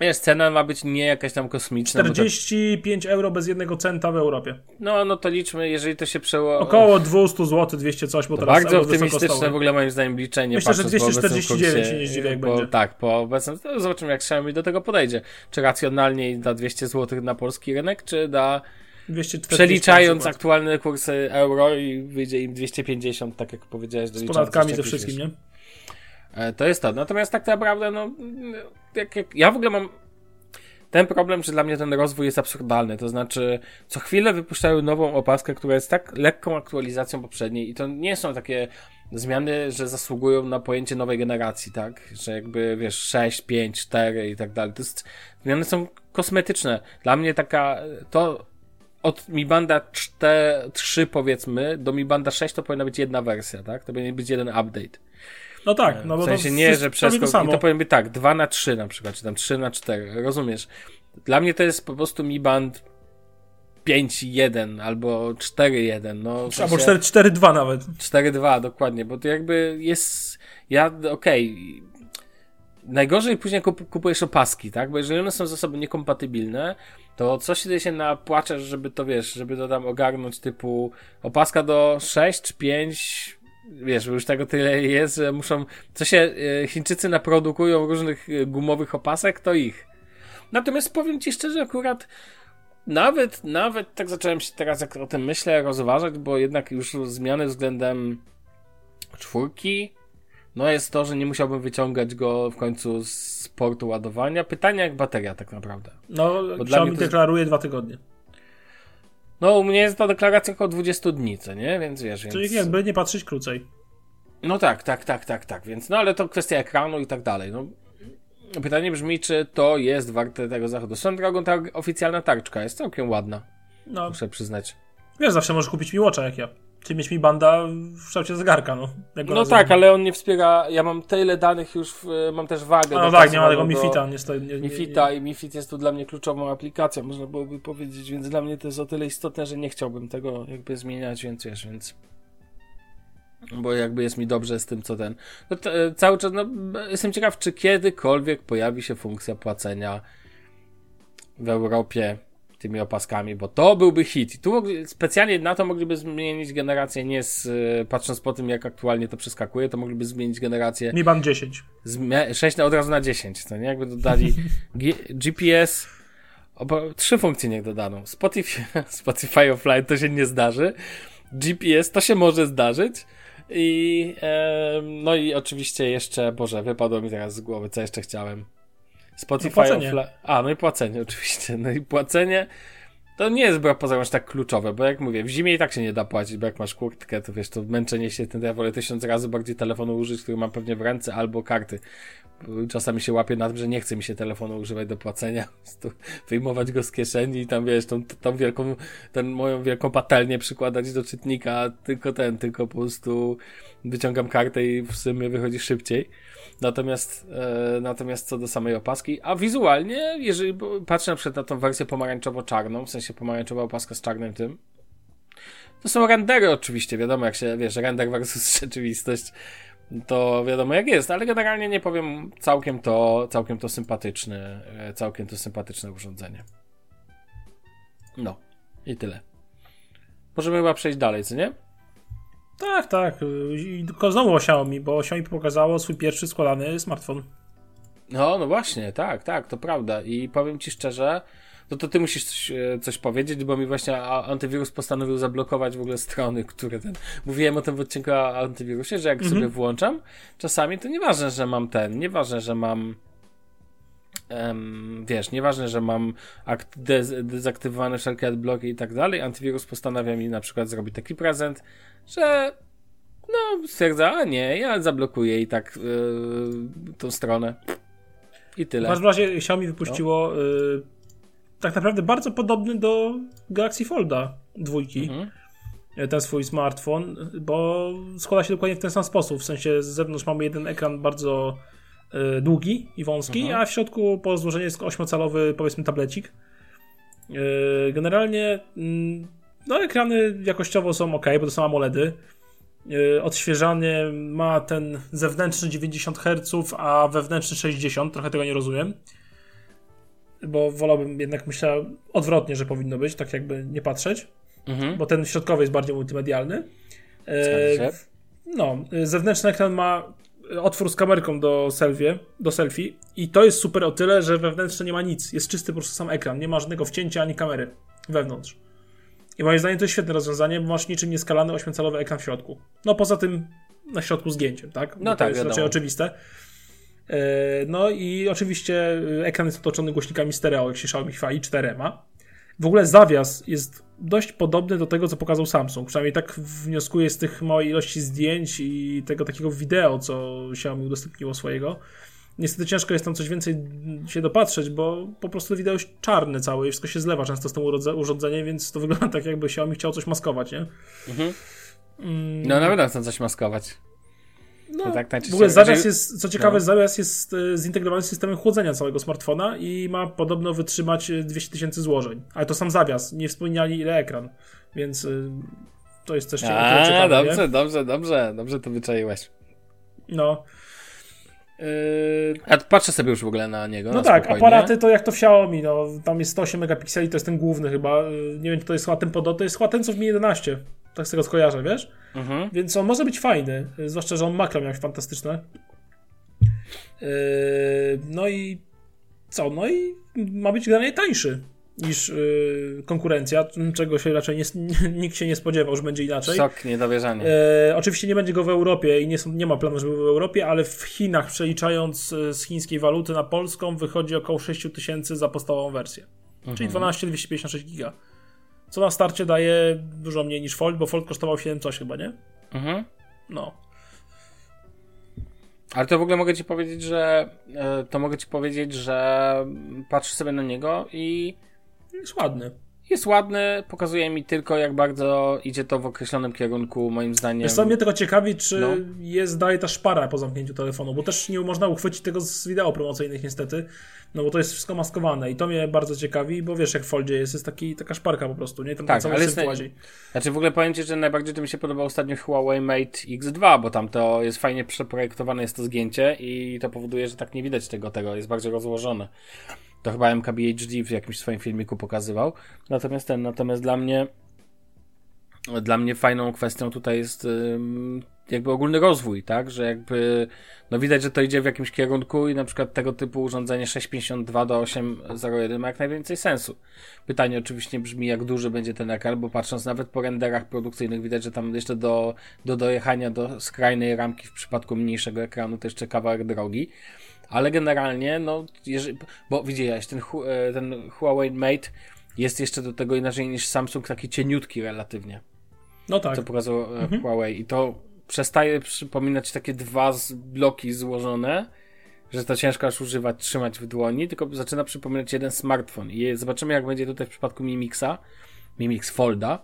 Wiesz, cena ma być nie jakaś tam kosmiczna.
45 to... euro bez jednego centa w Europie.
No, no to liczmy, jeżeli to się przeło...
Około 200 zł, 200 coś, bo to teraz
Bardzo optymistyczne w ogóle moim zdaniem liczenie.
Myślę, że 249 się nie zdziwię, jak
po,
będzie.
Tak, po obecnym... Zobaczymy, jak Xiaomi do tego podejdzie. Czy racjonalniej da 200 zł na polski rynek, czy da... 240 przeliczając aktualne kursy euro i wyjdzie im 250, tak jak powiedziałeś.
Z podatkami ze wszystkim, nie?
E, to jest to. Natomiast tak naprawdę, no, jak, jak, ja w ogóle mam ten problem, że dla mnie ten rozwój jest absurdalny. To znaczy, co chwilę wypuszczają nową opaskę, która jest tak lekką aktualizacją poprzedniej i to nie są takie zmiany, że zasługują na pojęcie nowej generacji, tak? Że jakby, wiesz, 6, 5, 4 i tak dalej. To jest, zmiany są kosmetyczne. Dla mnie taka, to od Mi Banda 4, 3 powiedzmy do Mi Banda 6 to powinna być jedna wersja, tak? To powinien być jeden update.
No tak, no
bo w sensie nie, że przeskok, i to powiem tak, 2 na 3 na przykład, czy tam 3 na 4, rozumiesz? Dla mnie to jest po prostu Mi Band 5-1 albo 4-1, no.
W sensie, albo 4-2 nawet.
4-2, dokładnie, bo to jakby jest, ja, okej, okay. Najgorzej później kupujesz opaski, tak? Bo jeżeli one są ze sobą niekompatybilne, to co się się napłaczesz, żeby to wiesz, żeby to tam ogarnąć typu opaska do 6, 5, wiesz, już tego tyle jest, że muszą, co się e, Chińczycy naprodukują różnych e, gumowych opasek, to ich. Natomiast powiem ci szczerze, akurat nawet, nawet tak zacząłem się teraz, jak o tym myślę, rozważać, bo jednak już zmiany względem czwórki, no jest to, że nie musiałbym wyciągać go w końcu z portu ładowania. Pytanie jak bateria tak naprawdę.
No, Xiaomi deklaruje dwa tygodnie.
No, u mnie jest ta deklaracja około 20 dni, co nie? Więc wiesz, więc...
Czyli jakby nie patrzeć krócej.
No tak, tak, tak, tak, tak, więc no ale to kwestia ekranu i tak dalej. No, pytanie brzmi, czy to jest warte tego zachodu. Swoją drogą ta oficjalna tarczka jest całkiem ładna. No. Muszę przyznać.
Wiesz, zawsze możesz kupić mi Watcha jak ja. Czyli mieć mi banda w kształcie zegarka, no.
No tak, ale on nie wspiera, ja mam tyle danych już, w, mam też wagę.
No tak, nie ma tego Mifita. Nie, nie,
Mifita i Mifit jest tu dla mnie kluczową aplikacją, można byłoby powiedzieć, więc dla mnie to jest o tyle istotne, że nie chciałbym tego jakby zmieniać, więc wiesz, więc bo jakby jest mi dobrze z tym, co ten. No to, e, cały czas, no, jestem ciekaw, czy kiedykolwiek pojawi się funkcja płacenia w Europie tymi opaskami, bo to byłby hit. I tu specjalnie na to mogliby zmienić generację, nie z, e, patrząc po tym, jak aktualnie to przeskakuje, to mogliby zmienić generację.
Mi ban 10.
Z 6 na, od razu na 10, to nie? Jakby dodali G GPS, trzy funkcje niech dodano. Spotify, Spotify offline to się nie zdarzy. GPS to się może zdarzyć. I e, no i oczywiście jeszcze, Boże, wypadło mi teraz z głowy, co jeszcze chciałem. Spotify no offline. A, no i płacenie oczywiście. No i płacenie to nie jest poza aż tak kluczowe, bo jak mówię, w zimie i tak się nie da płacić, bo jak masz kurtkę, to wiesz, to męczenie się, ten ja wolę tysiąc razy bardziej telefonu użyć, który mam pewnie w ręce, albo karty. Czasami się łapię na tym, że nie chce mi się telefonu używać do płacenia, wyjmować go z kieszeni i tam, wiesz, tą, tą wielką, ten moją wielką patelnię przykładać do czytnika, tylko ten, tylko po prostu wyciągam kartę i w sumie wychodzi szybciej. Natomiast, e, natomiast co do samej opaski, a wizualnie, jeżeli patrzę na przykład na tą wersję pomarańczowo-czarną, w sensie pomarańczowa opaska z czarnym tym, to są rendery oczywiście, wiadomo jak się, wiesz, render versus rzeczywistość, to wiadomo jak jest, ale generalnie nie powiem, całkiem to, całkiem to sympatyczne, e, całkiem to sympatyczne urządzenie. No, i tyle. Możemy chyba przejść dalej, co nie?
Tak, tak. I tylko znowu o Xiaomi, bo Xiaomi pokazało swój pierwszy składany smartfon.
No, no właśnie, tak, tak, to prawda. I powiem ci szczerze, no to ty musisz coś, e, coś powiedzieć, bo mi właśnie antywirus postanowił zablokować w ogóle strony, które ten. Mówiłem o tym w odcinku o antywirusie, że jak mhm. sobie włączam, czasami to nieważne, że mam ten, nieważne, że mam. Um, wiesz, nieważne, że mam dez dezaktywowane wszelkie adbloki i tak dalej, antywirus postanawia mi na przykład zrobić taki prezent, że no, stwierdza, a nie, ja zablokuję i tak yy, tą stronę. I tyle.
W każdym razie Xiaomi wypuściło no. yy, tak naprawdę bardzo podobny do Galaxy Folda dwójki. Mhm. E, ten swój smartfon, bo składa się dokładnie w ten sam sposób. W sensie z zewnątrz mamy jeden ekran bardzo długi i wąski, mhm. a w środku po złożeniu jest 8-calowy powiedzmy tablecik. Yy, generalnie yy, no ekrany jakościowo są ok, bo to są AMOLEDy. Yy, odświeżanie ma ten zewnętrzny 90 Hz, a wewnętrzny 60. Trochę tego nie rozumiem. Bo wolałbym jednak myślę odwrotnie, że powinno być, tak jakby nie patrzeć. Mhm. Bo ten środkowy jest bardziej multimedialny. No, zewnętrzny ekran ma otwór z kamerką do selfie, do selfie i to jest super o tyle, że wewnętrznie nie ma nic. Jest czysty po prostu sam ekran, nie ma żadnego wcięcia ani kamery wewnątrz. I moim zdaniem to jest świetne rozwiązanie, bo masz niczym nieskalany 8-calowy ekran w środku. No poza tym na środku zdjęciem, tak?
No
bo
tak,
to jest
wiadomo.
raczej oczywiste. E, no i oczywiście ekran jest otoczony głośnikami stereo, jak się Xiaomi chwali, 4 ma. W ogóle zawias jest dość podobny do tego, co pokazał Samsung. Przynajmniej tak wnioskuję z tych małej ilości zdjęć i tego takiego wideo, co Xiaomi udostępniło swojego. Niestety ciężko jest tam coś więcej się dopatrzeć, bo po prostu wideo jest czarne całe i wszystko się zlewa często z tym urządzeniem, więc to wygląda tak, jakby Xiaomi chciał coś maskować, nie?
Mhm. Mm. No na pewno chcą coś maskować.
No, tak w ogóle zawias jest, co ciekawe, no. zawias jest e, zintegrowany z systemem chłodzenia całego smartfona i ma podobno wytrzymać 200 tysięcy złożeń. Ale to sam zawias, nie wspomniali ile ekran, więc y, to jest też ciekawe.
A, dobrze, nie? dobrze, dobrze, dobrze to wyczaiłeś.
No.
Ja patrzę sobie już w ogóle na niego.
No
na
tak, spokojnie. aparaty to jak to w Xiaomi, no, tam jest 108 megapikseli, to jest ten główny chyba. Nie wiem, czy to jest chyba ten podot, to jest chyba ten, co w Mi 11. Tak z tego skojarzę, wiesz? Mhm. Więc on może być fajny, yy, zwłaszcza, że on makro miał fantastyczne. Yy, no i co? No i ma być generalnie tańszy niż yy, konkurencja, czego się raczej nie, nikt się nie spodziewał, że będzie inaczej.
Szok, niedowierzanie.
E, oczywiście nie będzie go w Europie i nie, są, nie ma planu, żeby był w Europie, ale w Chinach przeliczając e, z chińskiej waluty na polską wychodzi około 6 tysięcy za podstawową wersję. Mhm. Czyli 12 256 giga. Co na starcie daje dużo mniej niż Fold, bo Fold kosztował 7 coś chyba, nie?
Mhm.
No.
Ale to w ogóle mogę ci powiedzieć, że e, to mogę ci powiedzieć, że patrzysz sobie na niego i
jest ładny.
Jest ładny, pokazuje mi tylko, jak bardzo idzie to w określonym kierunku, moim zdaniem.
Wiesz co, mnie tylko ciekawi, czy no. jest dalej ta szpara po zamknięciu telefonu, bo też nie można uchwycić tego z wideo promocyjnych niestety, no bo to jest wszystko maskowane i to mnie bardzo ciekawi, bo wiesz jak w Foldzie jest, jest taki, taka szparka po prostu, nie? Tam
tak, ale jest, Znaczy w ogóle powiem Ci, że najbardziej to mi się podobał ostatnio Huawei Mate X2, bo tam to jest fajnie przeprojektowane, jest to zgięcie i to powoduje, że tak nie widać tego, tego jest bardziej rozłożone. To chyba MKBHD w jakimś swoim filmiku pokazywał. Natomiast ten, natomiast dla mnie dla mnie fajną kwestią tutaj jest jakby ogólny rozwój, tak, że jakby no widać, że to idzie w jakimś kierunku i na przykład tego typu urządzenie 652 do 801 ma jak najwięcej sensu. Pytanie oczywiście brzmi, jak duży będzie ten ekran, bo patrząc nawet po renderach produkcyjnych widać, że tam jeszcze do, do dojechania do skrajnej ramki w przypadku mniejszego ekranu to jeszcze kawałek drogi. Ale generalnie, no, jeżeli, bo widziałeś, ten, e, ten Huawei Mate jest jeszcze do tego inaczej niż Samsung, taki cieniutki relatywnie.
No tak.
Co pokazał e, mhm. Huawei. I to przestaje przypominać takie dwa bloki złożone, że to ciężko aż używać, trzymać w dłoni, tylko zaczyna przypominać jeden smartfon. I zobaczymy, jak będzie tutaj w przypadku Mimixa, Mimix Folda,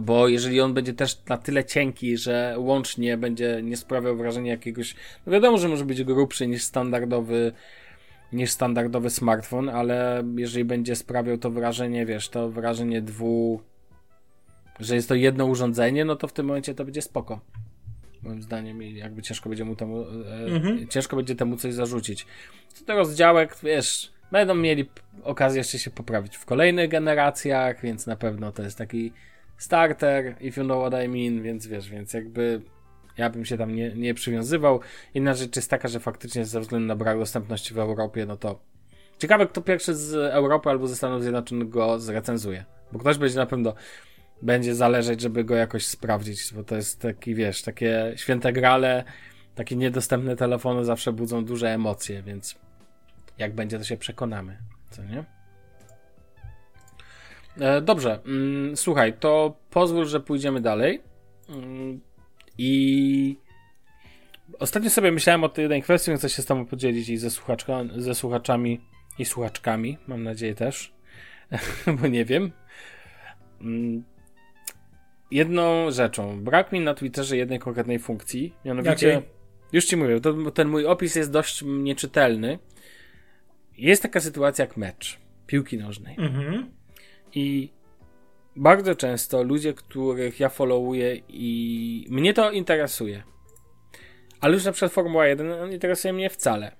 bo jeżeli on będzie też na tyle cienki, że łącznie będzie nie sprawiał wrażenia jakiegoś, no wiadomo, że może być grubszy niż standardowy niż standardowy smartfon, ale jeżeli będzie sprawiał to wrażenie, wiesz, to wrażenie dwu że jest to jedno urządzenie, no to w tym momencie to będzie spoko. Moim zdaniem i jakby ciężko będzie mu temu e, mhm. ciężko będzie temu coś zarzucić. Co do rozdziałek, wiesz, będą mieli okazję jeszcze się poprawić w kolejnych generacjach, więc na pewno to jest taki starter, if you know what I mean, więc wiesz, więc jakby ja bym się tam nie, nie przywiązywał. Inna rzecz jest taka, że faktycznie ze względu na brak dostępności w Europie, no to ciekawe, kto pierwszy z Europy albo ze Stanów Zjednoczonych go zrecenzuje. Bo ktoś będzie na pewno będzie zależeć, żeby go jakoś sprawdzić, bo to jest taki, wiesz, takie święte grale, takie niedostępne telefony zawsze budzą duże emocje, więc jak będzie, to się przekonamy, co nie? E, dobrze, mm, słuchaj, to pozwól, że pójdziemy dalej. Mm, I ostatnio sobie myślałem o tej jednej kwestii, chcę się z Tobą podzielić i ze, słuchaczka, ze słuchaczami i słuchaczkami, mam nadzieję też, bo nie wiem. Mm, jedną rzeczą. Brak mi na Twitterze jednej konkretnej funkcji, mianowicie. Jakiej? Już ci mówię, to, ten mój opis jest dość nieczytelny. Jest taka sytuacja jak mecz piłki nożnej. Mhm. I bardzo często ludzie, których ja followuję i mnie to interesuje. Ale już na przykład Formuła 1 interesuje mnie wcale.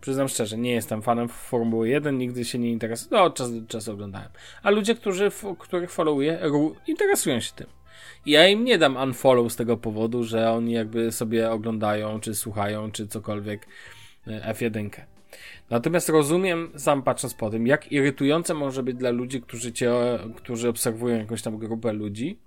Przyznam szczerze, nie jestem fanem Formuły 1, nigdy się nie interesuję. No, od czasu do czasu oglądałem. A ludzie, którzy, których followuję, interesują się tym. I ja im nie dam unfollow z tego powodu, że oni jakby sobie oglądają, czy słuchają, czy cokolwiek e, F1. Natomiast rozumiem, sam patrząc po tym, jak irytujące może być dla ludzi, którzy cię, którzy obserwują jakąś tam grupę ludzi,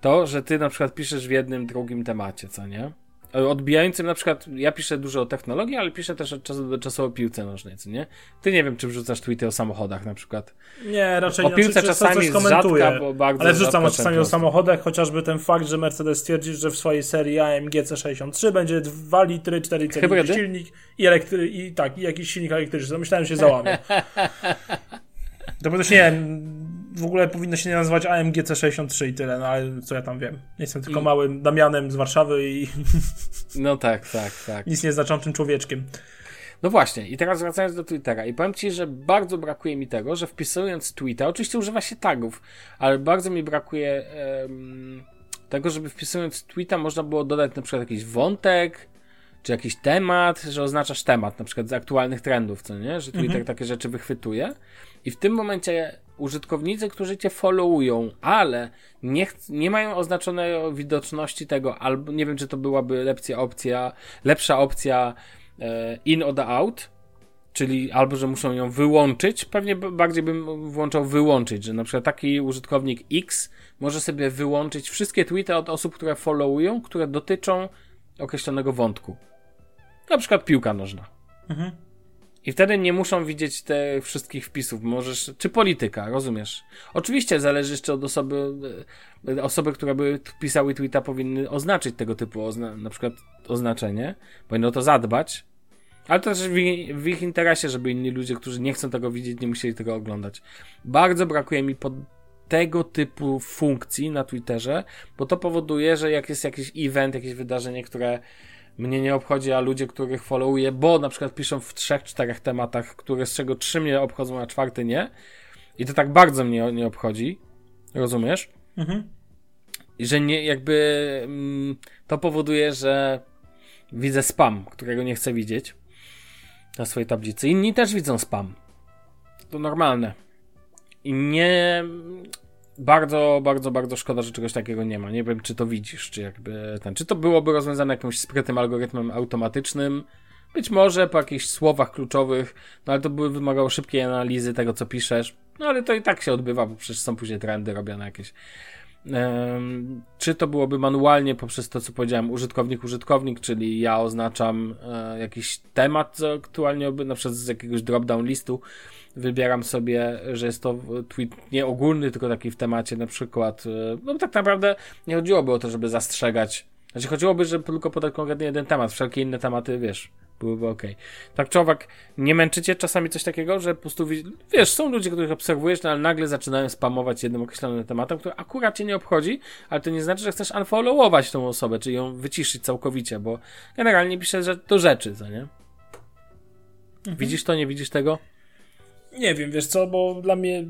to, że ty na przykład piszesz w jednym, drugim temacie, co nie? Odbijającym na przykład, ja piszę dużo o technologii, ale piszę też od czasu do czasu o piłce nożnej, co nie? Ty nie wiem, czy wrzucasz tweety o samochodach na przykład.
Nie, raczej
nie. O piłce czasami coś komentuję, rzadka, bo bardzo
Ale wrzucam czasami o samochodach, chociażby ten fakt, że Mercedes stwierdził, że w swojej serii AMG C63 będzie 2 litry, 4 cylindry silnik i, elektry- i tak, i jakiś silnik elektryczny. Myślałem, że się załamie. to też nie w ogóle powinno się nie nazywać AMG C63 i tyle, no ale co ja tam wiem. Jestem tylko I... małym Damianem z Warszawy i...
No tak, tak, tak.
Nic nieznaczącym człowieczkiem.
No właśnie, i teraz wracając do Twittera. I powiem Ci, że bardzo brakuje mi tego, że wpisując tweeta, oczywiście używa się tagów, ale bardzo mi brakuje um, tego, żeby wpisując tweeta można było dodać na przykład jakiś wątek, czy jakiś temat, że oznaczasz temat, na przykład z aktualnych trendów, co nie? Że Twitter mhm. takie rzeczy wychwytuje. I w tym momencie użytkownicy, którzy cię followują, ale nie, nie mają oznaczonej widoczności tego, albo nie wiem, czy to byłaby lepsza opcja, lepsza opcja e, in or out, czyli albo, że muszą ją wyłączyć, pewnie bardziej bym włączał wyłączyć, że na przykład taki użytkownik X może sobie wyłączyć wszystkie tweety od osób, które followują, które dotyczą określonego wątku. Na przykład piłka nożna. Mhm. I wtedy nie muszą widzieć tych wszystkich wpisów. Możesz, czy polityka, rozumiesz? Oczywiście zależy jeszcze od osoby, e, osoby, które by pisały tweeta powinny oznaczyć tego typu ozna na przykład oznaczenie, powinno to zadbać. Ale to też w, w ich interesie, żeby inni ludzie, którzy nie chcą tego widzieć, nie musieli tego oglądać. Bardzo brakuje mi pod tego typu funkcji na Twitterze, bo to powoduje, że jak jest jakiś event, jakieś wydarzenie, które mnie nie obchodzi, a ludzie, których followuję, bo na przykład piszą w trzech, czterech tematach, które z czego trzy mnie obchodzą, a czwarty nie. I to tak bardzo mnie nie obchodzi. Rozumiesz?
Mhm.
I że nie, jakby mm, to powoduje, że widzę spam, którego nie chcę widzieć na swojej tablicy. Inni też widzą spam. To normalne. I nie. Bardzo, bardzo, bardzo szkoda, że czegoś takiego nie ma. Nie wiem, czy to widzisz, czy jakby ten. Czy to byłoby rozwiązane jakimś sprytnym algorytmem automatycznym? Być może po jakichś słowach kluczowych, no ale to by wymagało szybkiej analizy tego, co piszesz. No ale to i tak się odbywa, bo przecież są później trendy robione jakieś. Czy to byłoby manualnie poprzez to, co powiedziałem, użytkownik, użytkownik, czyli ja oznaczam e, jakiś temat, co aktualnie, na przykład z jakiegoś drop-down listu, wybieram sobie, że jest to tweet nie ogólny, tylko taki w temacie na przykład, e, no tak naprawdę nie chodziłoby o to, żeby zastrzegać, znaczy chodziłoby, żeby tylko podać konkretnie jeden temat, wszelkie inne tematy, wiesz, byłyby ok. Tak czy owak, nie męczycie czasami coś takiego, że po prostu, wi- wiesz, są ludzie, których obserwujesz, no, ale nagle zaczynają spamować jednym określonym tematem, który akurat cię nie obchodzi, ale to nie znaczy, że chcesz unfollowować tą osobę, czyli ją wyciszyć całkowicie, bo generalnie pisze, że do rzeczy, co nie? Widzisz to, nie widzisz tego?
Nie wiem, wiesz co, bo dla mnie.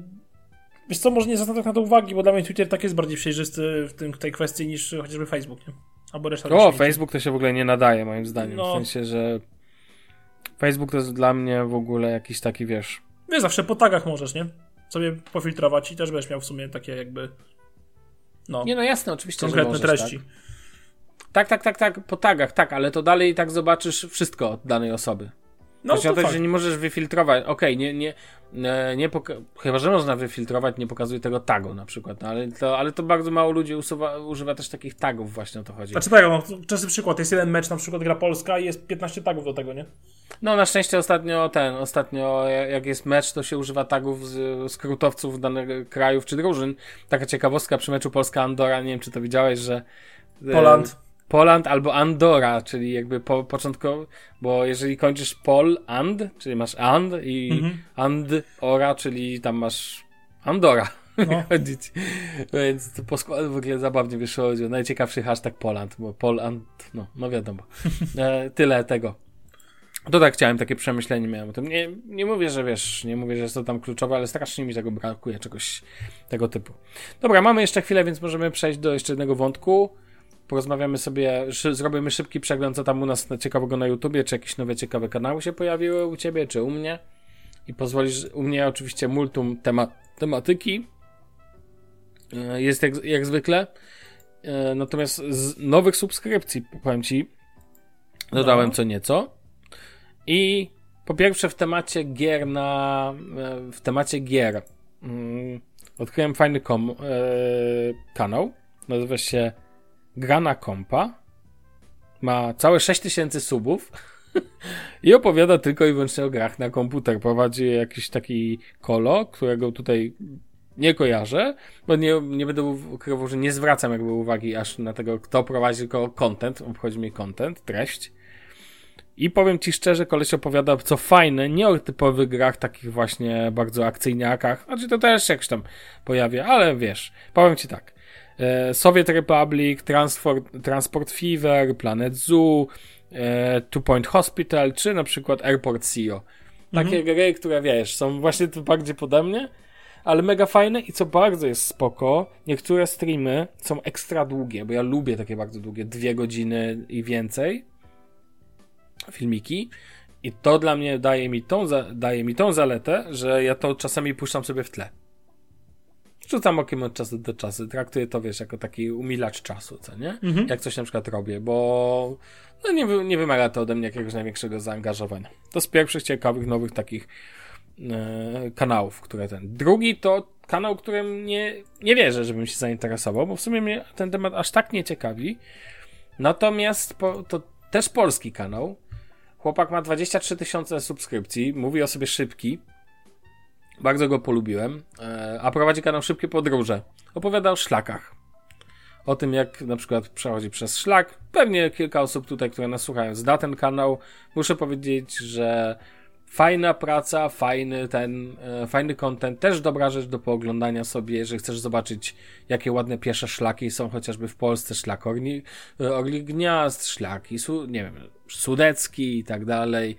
Wiesz co, może nie zwracam tak na to uwagi, bo dla mnie Twitter tak jest bardziej przejrzysty w tym, tej kwestii niż chociażby Facebook, nie? Albo reszta
O. Facebook to się w ogóle nie nadaje, moim zdaniem.
No.
W sensie, że Facebook to jest dla mnie w ogóle jakiś taki, wiesz.
Wiesz, zawsze po tagach możesz, nie? Sobie pofiltrować i też będziesz miał w sumie takie jakby. No,
Nie, no jasne, oczywiście,
konkretne
możesz,
treści.
Tak. tak, tak, tak, tak, po tagach, tak, ale to dalej i tak zobaczysz wszystko od danej osoby.
No,
Chodzi
to
o to, że nie możesz wyfiltrować. Okej, nie, nie, nie, nie poka- chyba, że można wyfiltrować, nie pokazuje tego tagu na przykład, no, ale, to, ale to bardzo mało ludzi usuwa, używa też takich tagów, właśnie o to chodzi.
Znaczy tak, no, czasy przykład, jest jeden mecz, na przykład gra Polska i jest 15 tagów do tego, nie?
No na szczęście ostatnio ten, ostatnio jak jest mecz, to się używa tagów z skrótowców danych krajów czy drużyn. Taka ciekawostka przy meczu Polska-Andora, nie wiem czy to widziałeś, że e,
Poland.
Poland albo Andora, czyli jakby po, początkowo, bo jeżeli kończysz Pol, And, czyli masz And i
Mhm.
Andora, czyli tam masz Andora.
No.
Chodzić. Więc to po składu w ogóle zabawnie wyszło. Najciekawszy hashtag Poland, bo Poland, no, no wiadomo. E, tyle tego. To tak chciałem, takie przemyślenie miałem o tym. Nie, nie mówię, że wiesz, nie mówię, że jest to tam kluczowe, ale strasznie mi tego brakuje, czegoś tego typu. Dobra, mamy jeszcze chwilę, więc możemy przejść do jeszcze jednego wątku. Porozmawiamy sobie, zrobimy szybki przegląd, co tam u nas na- ciekawego na YouTubie, czy jakieś nowe ciekawe kanały się pojawiły u ciebie, czy u mnie. I pozwolisz, u mnie oczywiście multum tema, tematyki. E, Jest jak, jak zwykle. E, Natomiast z nowych subskrypcji, powiem ci, dodałem
No.
co nieco. I po pierwsze w temacie gier na... e, w temacie gier mm, odkryłem fajny kom, kanał. Nazywa się Grana Kompa. Ma całe 6000 subów. I opowiada tylko i wyłącznie o grach na komputer. Prowadzi jakiś taki kolo, którego tutaj nie kojarzę, bo nie, nie będę ukrywał, że nie zwracam jakby uwagi aż na tego, kto prowadzi, tylko content, obchodzi mnie content, treść. I powiem ci szczerze, koleś opowiada, co fajne, nie o typowych grach, takich właśnie bardzo akcyjniakach, znaczy to też jakoś tam pojawia, ale wiesz, powiem ci tak. E, Soviet Republic, Transport, Transport Fever, Planet Zoo, e, Two Point Hospital, czy na przykład Airport CEO. Takie gry, które wiesz, są właśnie tu bardziej pode mnie, ale mega fajne i co bardzo jest spoko, niektóre streamy są ekstra długie, bo ja lubię takie bardzo długie, dwie godziny i więcej filmiki i to dla mnie daje mi tą, daje mi tą zaletę, że ja to czasami puszczam sobie w tle. Rzucam okiem od czasu do czasu, traktuję to, wiesz, jako taki umilacz czasu, co nie?
Mhm.
Jak coś na przykład robię, bo no nie, nie wymaga to ode mnie jakiegoś największego zaangażowania. To z pierwszych ciekawych, nowych takich e, kanałów, które ten. Drugi to kanał, którym nie, nie wierzę, żebym się zainteresował, bo w sumie mnie ten temat aż tak nie ciekawi. Natomiast po, to też polski kanał. Chłopak ma 23 tysiące subskrypcji, mówi o sobie szybki. Bardzo go polubiłem. E, a prowadzi kanał Szybkie Podróże. Opowiada o szlakach. o tym, jak na przykład przechodzi przez szlak. Pewnie kilka osób tutaj, które nas słuchają, zda ten kanał. Muszę powiedzieć, że fajna praca, fajny ten, e, fajny content, też dobra rzecz do pooglądania sobie, jeżeli chcesz zobaczyć, jakie ładne piesze szlaki są chociażby w Polsce, szlak Orli, e, Orli Gniazd, szlaki, nie wiem, Sudecki i tak dalej.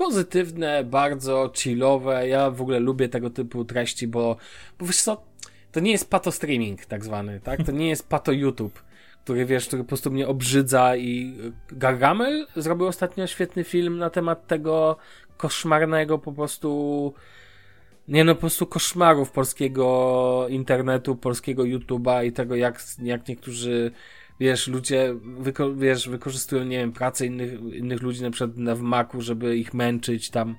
Pozytywne, bardzo chillowe. Ja w ogóle lubię tego typu treści, bo, bo wiesz co, to nie jest pato streaming tak zwany, tak? To nie jest pato YouTube który wiesz, który po prostu mnie obrzydza i Gargamel zrobił ostatnio świetny film na temat tego koszmarnego po prostu nie no, po prostu koszmarów polskiego internetu, polskiego YouTube'a i tego jak, jak niektórzy wiesz, ludzie wyko wiesz, wykorzystują, nie wiem, pracę innych, innych ludzi na przykład w maku, żeby ich męczyć tam.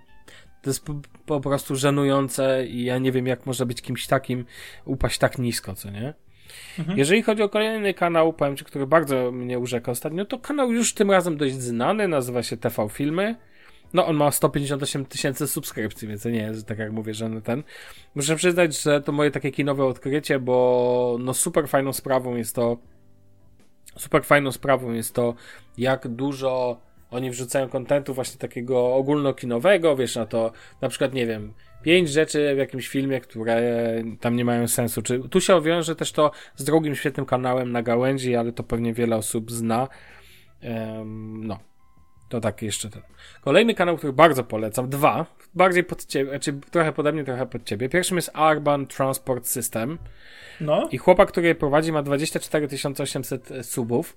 To jest po, po prostu żenujące i ja nie wiem, jak może być kimś takim upaść tak nisko, co nie? Mhm. Jeżeli chodzi o kolejny kanał, powiem Ci, który bardzo mnie urzeka ostatnio, to kanał już tym razem dość znany, nazywa się TV Filmy. No, on ma 158 tysięcy subskrypcji, więc nie jest, tak jak mówię, że ten. Muszę przyznać, że to moje takie kinowe odkrycie, bo no super fajną sprawą jest to, super fajną sprawą jest to, jak dużo oni wrzucają kontentu właśnie takiego ogólnokinowego, wiesz, na to, na przykład, nie wiem, pięć rzeczy w jakimś filmie, które tam nie mają sensu. Czy, tu się wiąże też to z drugim świetnym kanałem na gałęzi, ale to pewnie wiele osób zna. Um, no. To tak jeszcze ten. Kolejny kanał, który bardzo polecam, dwa, bardziej pod ciebie, czy znaczy trochę pode mnie, trochę pod ciebie. Pierwszym jest Urban Transport System. No. I chłopak, który je prowadzi, ma 24 800 subów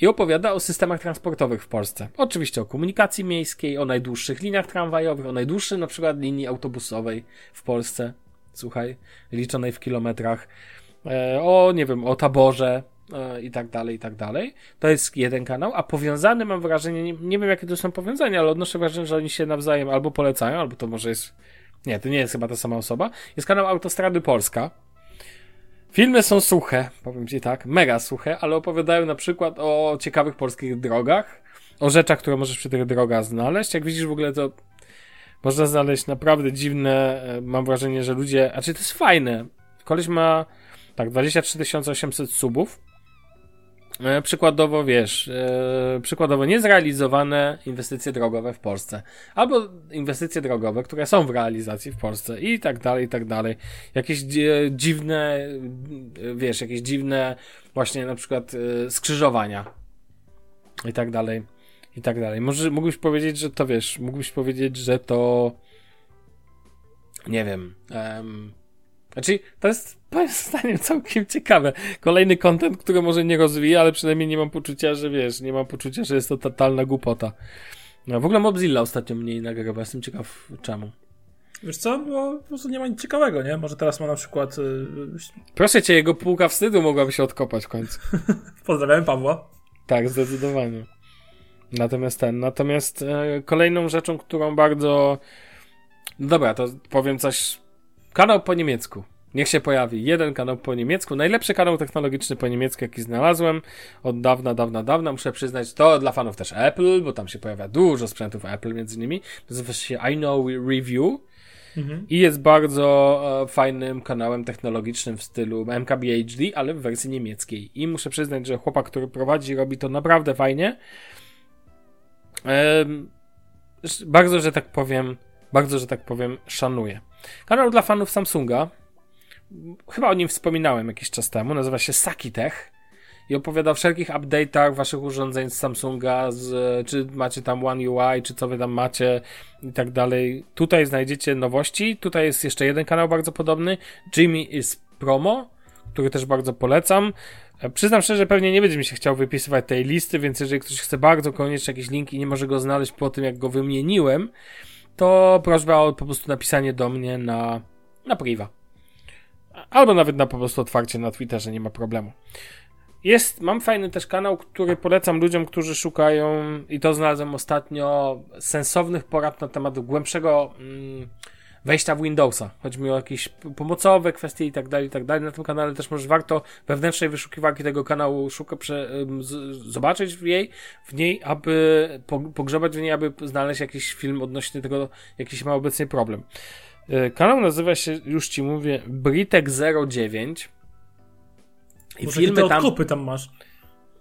i opowiada o systemach transportowych w Polsce. Oczywiście o komunikacji miejskiej, o najdłuższych liniach tramwajowych, o najdłuższej na przykład linii autobusowej w Polsce. Słuchaj, liczonej w kilometrach. E, o, nie wiem, o taborze, i tak dalej, i tak dalej. To jest jeden kanał, a powiązany mam wrażenie, nie, nie wiem jakie to są powiązania, ale odnoszę wrażenie, że oni się nawzajem albo polecają, albo to może jest, nie, to nie jest chyba ta sama osoba. Jest kanał Autostrady Polska, Filmy są suche, powiem ci tak, mega suche, ale opowiadają na przykład o ciekawych polskich drogach, o rzeczach, które możesz przy tych drogach znaleźć. Jak widzisz w ogóle to można znaleźć naprawdę dziwne, e, mam wrażenie, że ludzie, a czy to jest fajne. Koleś ma tak 23 800 subów E, przykładowo, wiesz, e, przykładowo niezrealizowane inwestycje drogowe w Polsce, albo inwestycje drogowe, które są w realizacji w Polsce i tak dalej, i tak dalej. Jakieś dziwne, wiesz, jakieś dziwne właśnie na przykład e, skrzyżowania i tak dalej, i tak dalej. Może mógłbyś powiedzieć, że to, wiesz, mógłbyś powiedzieć, że to nie wiem, um, znaczy, to jest moim zdaniem całkiem ciekawe. Kolejny content, który może nie rozwija, ale przynajmniej nie mam poczucia, że wiesz, nie mam poczucia, że jest to totalna głupota. No, w ogóle Mobzilla ostatnio mniej nagrywa, jestem ciekaw czemu.
Wiesz co, bo po prostu nie ma nic ciekawego, nie? Może teraz ma na przykład... Yy...
Proszę cię, jego półka wstydu mogłaby się odkopać w końcu.
Pozdrawiam Pawła.
Tak, zdecydowanie. Natomiast ten, natomiast e, kolejną rzeczą, którą bardzo... Dobra, to powiem coś Kanał po niemiecku. Niech się pojawi jeden kanał po niemiecku. Najlepszy kanał technologiczny po niemiecku, jaki znalazłem od dawna, dawna, dawna. Muszę przyznać, to dla fanów też Apple, bo tam się pojawia dużo sprzętów Apple między innymi. Nazywa się I Know Review. Mhm. I jest bardzo e, fajnym kanałem technologicznym w stylu MKBHD, ale w wersji niemieckiej. I muszę przyznać, że chłopak, który prowadzi, robi to naprawdę fajnie. E, bardzo, że tak powiem, bardzo, że tak powiem, szanuję. Kanał dla fanów Samsunga. Chyba o nim wspominałem jakiś czas temu. Nazywa się Sakitech i opowiada o wszelkich update'ach waszych urządzeń z Samsunga, z, czy macie tam One UI, czy co wy tam macie i tak dalej. Tutaj znajdziecie nowości. Tutaj jest jeszcze jeden kanał bardzo podobny. Jimmy is Promo, który też bardzo polecam. E, przyznam szczerze, pewnie nie będzie mi się chciał wypisywać tej listy, więc jeżeli ktoś chce bardzo koniecznie jakiś link i nie może go znaleźć po tym, jak go wymieniłem, to prośba o po prostu napisanie do mnie na, na priva. Albo nawet na po prostu otwarcie na Twitterze, nie ma problemu. Jest, mam fajny też kanał, który polecam ludziom, którzy szukają, i to znalazłem ostatnio, sensownych porad na temat głębszego mm, wejścia w Windowsa. Chodzi mi o jakieś pomocowe kwestie i tak dalej, i tak dalej. Na tym kanale też może warto wewnętrznej wyszukiwarki tego kanału szuka, prze, zobaczyć w jej, w niej, aby pogrzebać w niej, aby znaleźć jakiś film odnośnie tego, jakiś ma obecnie problem. E, kanał nazywa się, już ci mówię, Britek09 I
Może filmy
tam...
odkopy tam masz.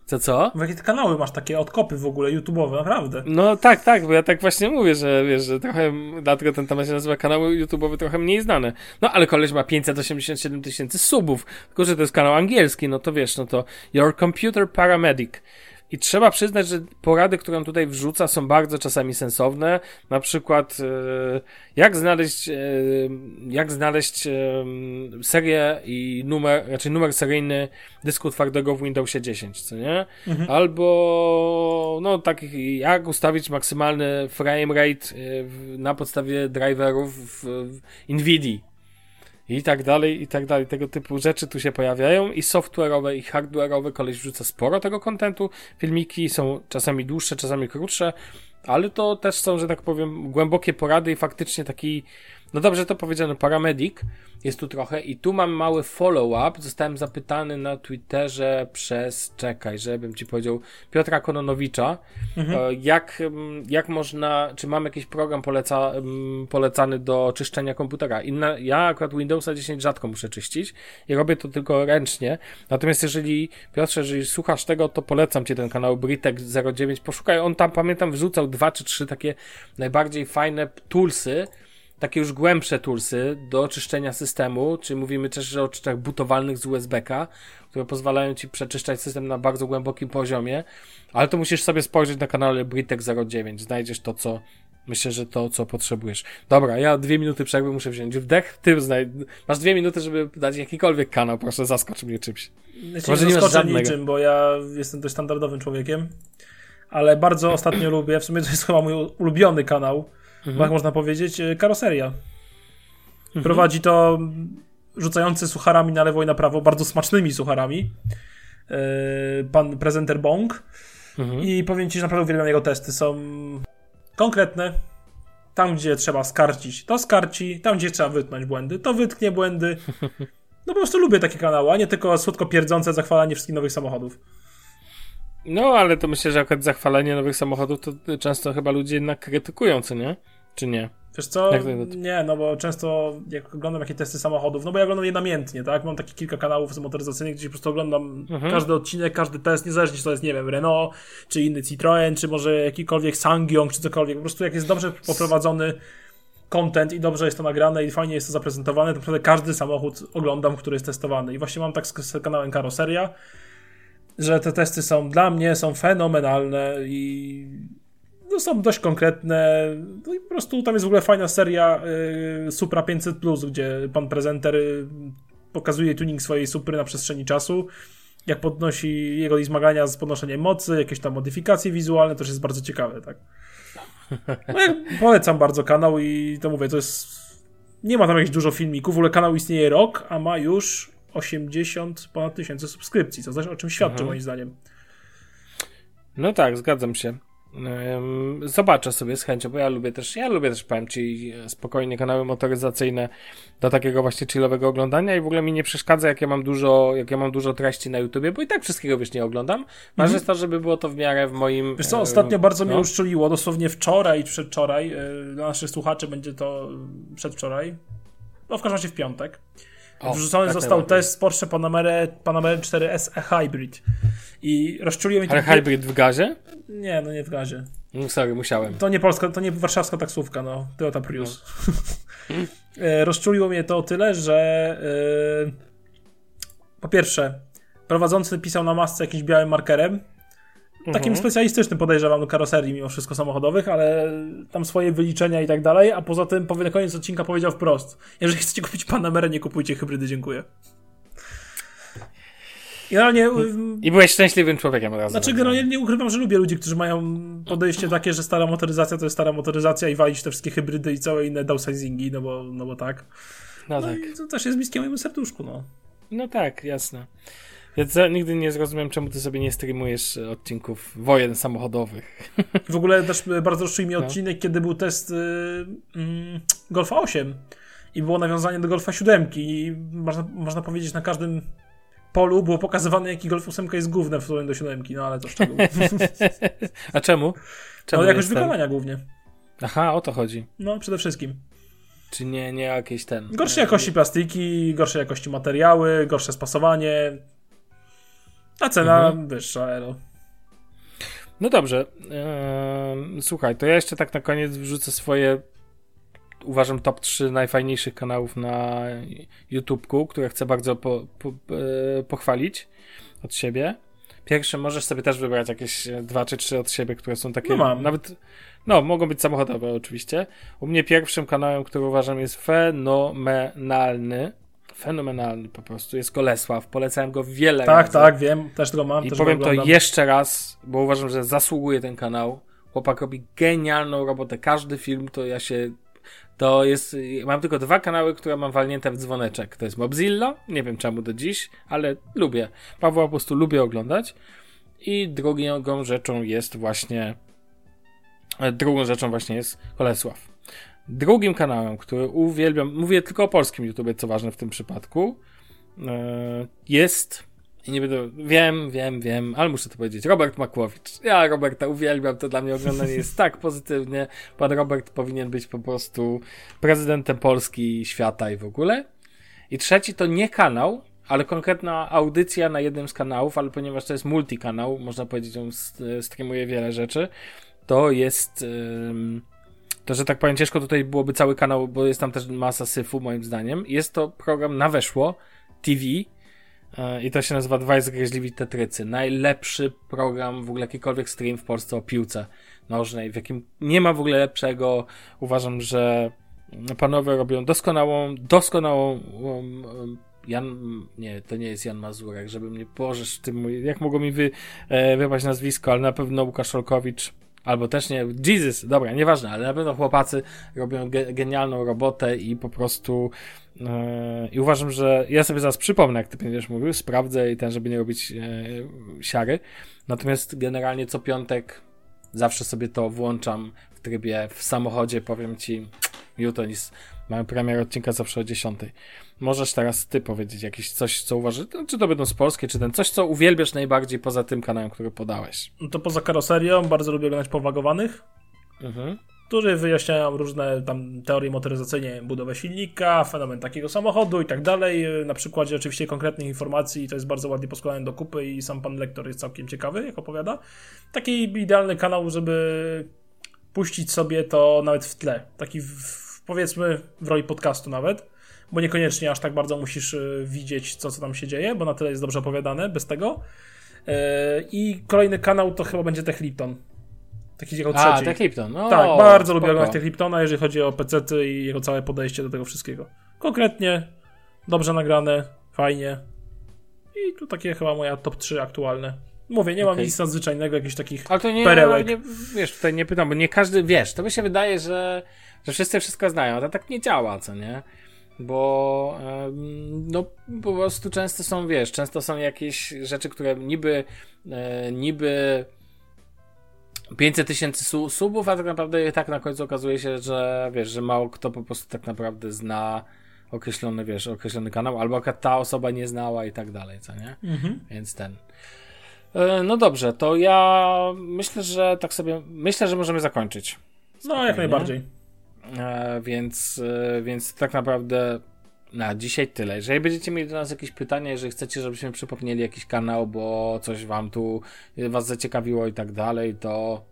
Co, co?
W jakie ty kanały masz takie odkopy w ogóle YouTube'owe, naprawdę.
No tak, tak, bo ja tak właśnie mówię, że wiesz, że trochę, dlatego ten temat się nazywa kanały YouTube'owy trochę mniej znane. No ale koleś ma 587 tysięcy subów, tylko że to jest kanał angielski, no to wiesz, no to Your Computer Paramedic. I trzeba przyznać, że porady, które on tutaj wrzuca, są bardzo czasami sensowne. Na przykład, e, jak znaleźć, e, jak znaleźć e, serię i numer, raczej numer seryjny dysku twardego w Windowsie 10, co nie? Albo, no, takich, jak ustawić maksymalny frame rate na podstawie driverów w, w NVIDII i tak dalej, i tak dalej. Tego typu rzeczy tu się pojawiają i software'owe, i hardware'owe. Koleś wrzuca sporo tego kontentu. Filmiki są czasami dłuższe, czasami krótsze, ale to też są, że tak powiem, głębokie porady i faktycznie taki, no dobrze to powiedziano, paramedic jest tu trochę i tu mam mały follow-up. Zostałem zapytany na Twitterze przez, czekaj, żebym ci powiedział, Piotra Kononowicza, e, jak, mm, jak można, czy mam jakiś program poleca, mm, polecany do czyszczenia komputera. Inna, ja akurat Windowsa 10 rzadko muszę czyścić i robię to tylko ręcznie. Natomiast jeżeli, Piotrze, jeżeli słuchasz tego, to polecam ci ten kanał Britek 09. Poszukaj, on tam, pamiętam, wrzucał dwa czy trzy takie najbardziej fajne toolsy, takie już głębsze toolsy do czyszczenia systemu, czy mówimy też o czyszczach butowalnych z USB-ka, które pozwalają ci przeczyszczać system na bardzo głębokim poziomie, ale to musisz sobie spojrzeć na kanale Britek09, znajdziesz to, co myślę, że to, co potrzebujesz. Dobra, ja dwie minuty przerwy muszę wziąć wdech, ty znaj... masz dwie minuty, żeby dać jakikolwiek kanał, proszę zaskocz mnie czymś.
Znaczy,
Może
nie
nie masz
zaskoczę
żadnego.
niczym, bo ja jestem dość standardowym człowiekiem, ale bardzo ostatnio lubię, w sumie to jest chyba mój ulubiony kanał,
Mhm.
jak można powiedzieć, e, karoseria. Prowadzi to rzucający sucharami na lewo i na prawo, bardzo smacznymi sucharami, e, pan prezenter Bong.
Mhm.
I powiem ci, że naprawdę uwielbiam jego testy. Są konkretne. Tam, gdzie trzeba skarcić, to skarci. Tam, gdzie trzeba wytknąć błędy, to wytknie błędy. No po prostu lubię takie kanały, a nie tylko słodko pierdzące zachwalanie wszystkich nowych samochodów.
No, ale to myślę, że akurat zachwalenie nowych samochodów to często chyba ludzie jednak krytykują, co nie? Czy nie?
Wiesz co? Nie, no bo często jak oglądam jakieś testy samochodów, no bo ja oglądam je namiętnie, tak? Mam takie kilka kanałów motoryzacyjnych, gdzie po prostu oglądam
Mhm.
każdy odcinek, każdy test, niezależnie czy to jest, nie wiem, Renault, czy inny Citroën, czy może jakikolwiek Sangyong, czy cokolwiek. Po prostu jak jest dobrze poprowadzony content i dobrze jest to nagrane i fajnie jest to zaprezentowane, to naprawdę każdy samochód oglądam, który jest testowany. I właśnie mam tak z kanałem Karoseria, że te testy są dla mnie są fenomenalne i no, są dość konkretne. No i po prostu tam jest w ogóle fajna seria y, Supra 500, gdzie pan prezenter y, pokazuje tuning swojej Supry na przestrzeni czasu. Jak podnosi jego zmagania z podnoszeniem mocy, jakieś tam modyfikacje wizualne, też jest bardzo ciekawe, tak. No ja polecam bardzo kanał i to mówię, to jest. Nie ma tam jakichś dużo filmików. W ogóle kanał istnieje rok, a ma już 80 ponad tysięcy subskrypcji, co też o czym świadczy,
Mhm.
moim zdaniem.
No tak, zgadzam się. Zobaczę sobie z chęcią, bo ja lubię też, ja lubię też, powiem Ci, spokojnie kanały motoryzacyjne do takiego właśnie chillowego oglądania i w ogóle mi nie przeszkadza, jak ja mam dużo, jak ja mam dużo treści na YouTubie, bo i tak wszystkiego, wiesz, nie oglądam. Ważne jest to, żeby było to w miarę w moim...
Mhm. Wiesz co,
e,
ostatnio bardzo mnie
no.
uszczuliło, dosłownie wczoraj i przedwczoraj, yy, dla naszych słuchaczy będzie to przedwczoraj, no w każdym razie w piątek.
O,
Wrzucony
tak
został
najlepiej.
test Porsche Panamera, Panamera 4S e Hybrid. I to...
Ale hybrid w gazie?
Nie, no nie w gazie.
No sorry, musiałem.
To nie polska, to nie warszawska taksówka, no. Toyota Prius. E, Rozczuliło mnie to o tyle, że e, po pierwsze, prowadzący pisał na masce jakimś białym markerem. Takim specjalistycznym podejrzewam do karoserii mimo wszystko samochodowych, ale tam swoje wyliczenia i tak dalej, a poza tym na koniec odcinka powiedział wprost. Jeżeli chcecie kupić Panamerę, nie kupujcie hybrydy, dziękuję. Generalnie,
I byłeś szczęśliwym człowiekiem od razu.
znaczy generalnie nie ukrywam, że lubię ludzi, którzy mają podejście takie, że stara motoryzacja to jest stara motoryzacja i walić te wszystkie hybrydy i całe inne downsizingi, no bo, no bo tak.
No
No
tak.
to też jest bliskie mojemu serduszku, no.
No tak, jasne. Ja za- nigdy nie zrozumiem, czemu ty sobie nie streamujesz e, odcinków wojen samochodowych.
W ogóle też y, bardzo rozczulił mnie
No.
odcinek, kiedy był test y, Golfa 8 i było nawiązanie do Golfa 7 i można, można powiedzieć na każdym polu było pokazywane, jaki Golf 8 jest główne w stosunku do 7, no ale to szczegół.
A czemu? Czemu
No jakoś wykonania głównie.
Aha, o to chodzi.
No przede wszystkim.
Czy nie, nie jakieś ten...
Gorszej jakości plastiki, gorszej jakości materiały, gorsze spasowanie. A cena mhm. wyższa, elo.
No dobrze. Eee, słuchaj, to ja jeszcze tak na koniec wrzucę swoje uważam top 3 najfajniejszych kanałów na YouTubeku, które chcę bardzo po, po, e, pochwalić od siebie. Pierwsze możesz sobie też wybrać jakieś dwa czy trzy od siebie, które są takie.
No mam.
Nawet. No, mogą być samochodowe oczywiście. U mnie pierwszym kanałem, który uważam jest fenomenalny. Fenomenalny po prostu. Jest Kolesław. Polecałem go wiele
tak,
razy.
Tak, tak, wiem. Też go mam.
I
też
powiem to jeszcze raz, bo uważam, że zasługuje ten kanał. Chłopak robi genialną robotę. Każdy film to ja się to jest. Mam tylko dwa kanały, które mam walnięte w dzwoneczek. To jest Mobzilla, nie wiem czemu do dziś, ale lubię. Pawła po prostu lubię oglądać. I drugą rzeczą jest właśnie. Drugą rzeczą właśnie jest Kolesław. Drugim kanałem, który uwielbiam, mówię tylko o polskim YouTube, co ważne w tym przypadku, e, jest nie będę. Wiem, wiem, wiem, ale muszę to powiedzieć. Robert Makłowicz. Ja Roberta uwielbiam, to dla mnie oglądanie jest tak pozytywnie. Pan Robert powinien być po prostu prezydentem Polski, świata i w ogóle. I trzeci to nie kanał, ale konkretna audycja na jednym z kanałów, ale ponieważ to jest multikanał, można powiedzieć, on streamuje wiele rzeczy, to jest. To, że tak powiem, ciężko tutaj byłoby cały kanał, bo jest tam też masa syfu, moim zdaniem. Jest to program na weszło TV E, I to się nazywa Dwaj zgryźliwi tetrycy. Najlepszy program, w ogóle jakikolwiek stream w Polsce o piłce nożnej, w jakim nie ma w ogóle lepszego. Uważam, że panowie robią doskonałą, doskonałą um, um, Jan, nie, to nie jest Jan Mazurek, żeby mnie, bożesz, tym, jak mogło mi wy, e, wypaść nazwisko, ale na pewno Łukasz Olkowicz, albo też nie, Jesus, dobra, nieważne, ale na pewno chłopacy robią ge, genialną robotę i po prostu Yy, I uważam, że ja sobie zaraz przypomnę, jak ty będziesz mówił, sprawdzę i ten, żeby nie robić e, siary. Natomiast generalnie co piątek zawsze sobie to włączam w trybie w samochodzie, powiem ci, Newton jest, mamy premier odcinka zawsze o 10. Możesz teraz ty powiedzieć jakieś coś, co uważasz, no, czy to będą z polskie, czy ten, coś, co uwielbiasz najbardziej poza tym kanałem, który podałeś.
No to poza karoserią bardzo lubię oglądać powagowanych. Mhm którzy wyjaśniają różne tam teorie motoryzacyjne, budowę silnika, fenomen takiego samochodu i tak dalej. Na przykładzie oczywiście konkretnych informacji, to jest bardzo ładnie poskładane do kupy i sam pan lektor jest całkiem ciekawy, jak opowiada. Taki idealny kanał, żeby puścić sobie to nawet w tle. Taki w, powiedzmy w roli podcastu nawet, bo niekoniecznie aż tak bardzo musisz y, widzieć, co, co tam się dzieje, bo na tyle jest dobrze opowiadane bez tego. Y, I kolejny kanał to chyba będzie Tech Lipton. Taki jego trzeci. A,
Tech Lipton. No,
tak, bardzo spoko. lubię oglądać Tech Liptona, jeżeli chodzi o PC i jego całe podejście do tego wszystkiego. Konkretnie, dobrze nagrane, fajnie. I tu takie chyba moja top 3 aktualne. Mówię, nie mam okay. nic nadzwyczajnego, jakichś takich Ale to nie, perełek.
Nie, wiesz, tutaj nie pytam, bo nie każdy, wiesz, to mi się wydaje, że, że wszyscy wszystko znają, a to tak nie działa, co nie? Bo no po prostu często są, wiesz, często są jakieś rzeczy, które niby e, niby 500 tysięcy su subów, a tak naprawdę tak na końcu okazuje się, że wiesz, że mało kto po prostu tak naprawdę zna określony, wiesz, określony kanał, albo ta osoba nie znała i tak dalej, co nie? Mhm. Więc ten. E, no dobrze, to ja myślę, że tak sobie, myślę, że możemy zakończyć.
No, jak najbardziej.
E, więc, e, więc tak naprawdę na dzisiaj tyle. Jeżeli będziecie mieli do nas jakieś pytania, jeżeli chcecie, żebyśmy przypomnieli jakiś kanał, bo coś wam tu was zaciekawiło i tak dalej, to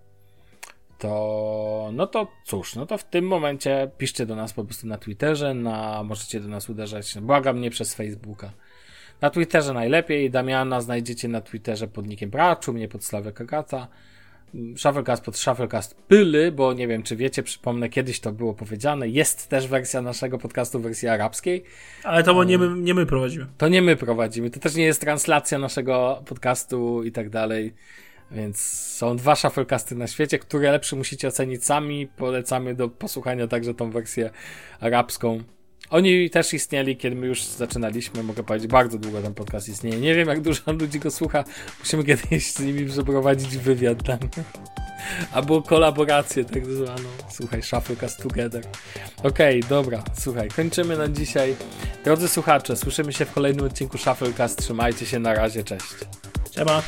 to no to cóż, no to w tym momencie piszcie do nas po prostu na Twitterze, na możecie do nas uderzać, błagam nie przez Facebooka. Na Twitterze najlepiej, Damiana znajdziecie na Twitterze pod nikiem Braczu, mnie pod Sławek Agata. Shufflecast pod Shufflecast Pyly, bo nie wiem, czy wiecie, przypomnę, kiedyś to było powiedziane. Jest też wersja naszego podcastu w wersji arabskiej.
Ale to nie my, nie my prowadzimy.
To nie my prowadzimy. To też nie jest translacja naszego podcastu i tak dalej. Więc są dwa Shufflecasty na świecie, które lepsze musicie ocenić sami. Polecamy do posłuchania także tą wersję arabską. Oni też istnieli, kiedy my już zaczynaliśmy, mogę powiedzieć, bardzo długo ten podcast istnieje. Nie wiem, jak dużo ludzi go słucha. Musimy kiedyś z nimi przeprowadzić wywiad tam. Albo kolaborację tak zwaną. Słuchaj, Shufflecast Together. Okej, okay, dobra, słuchaj, kończymy na dzisiaj. Drodzy słuchacze, słyszymy się w kolejnym odcinku Shufflecast. Trzymajcie się, na razie, cześć.
Siema.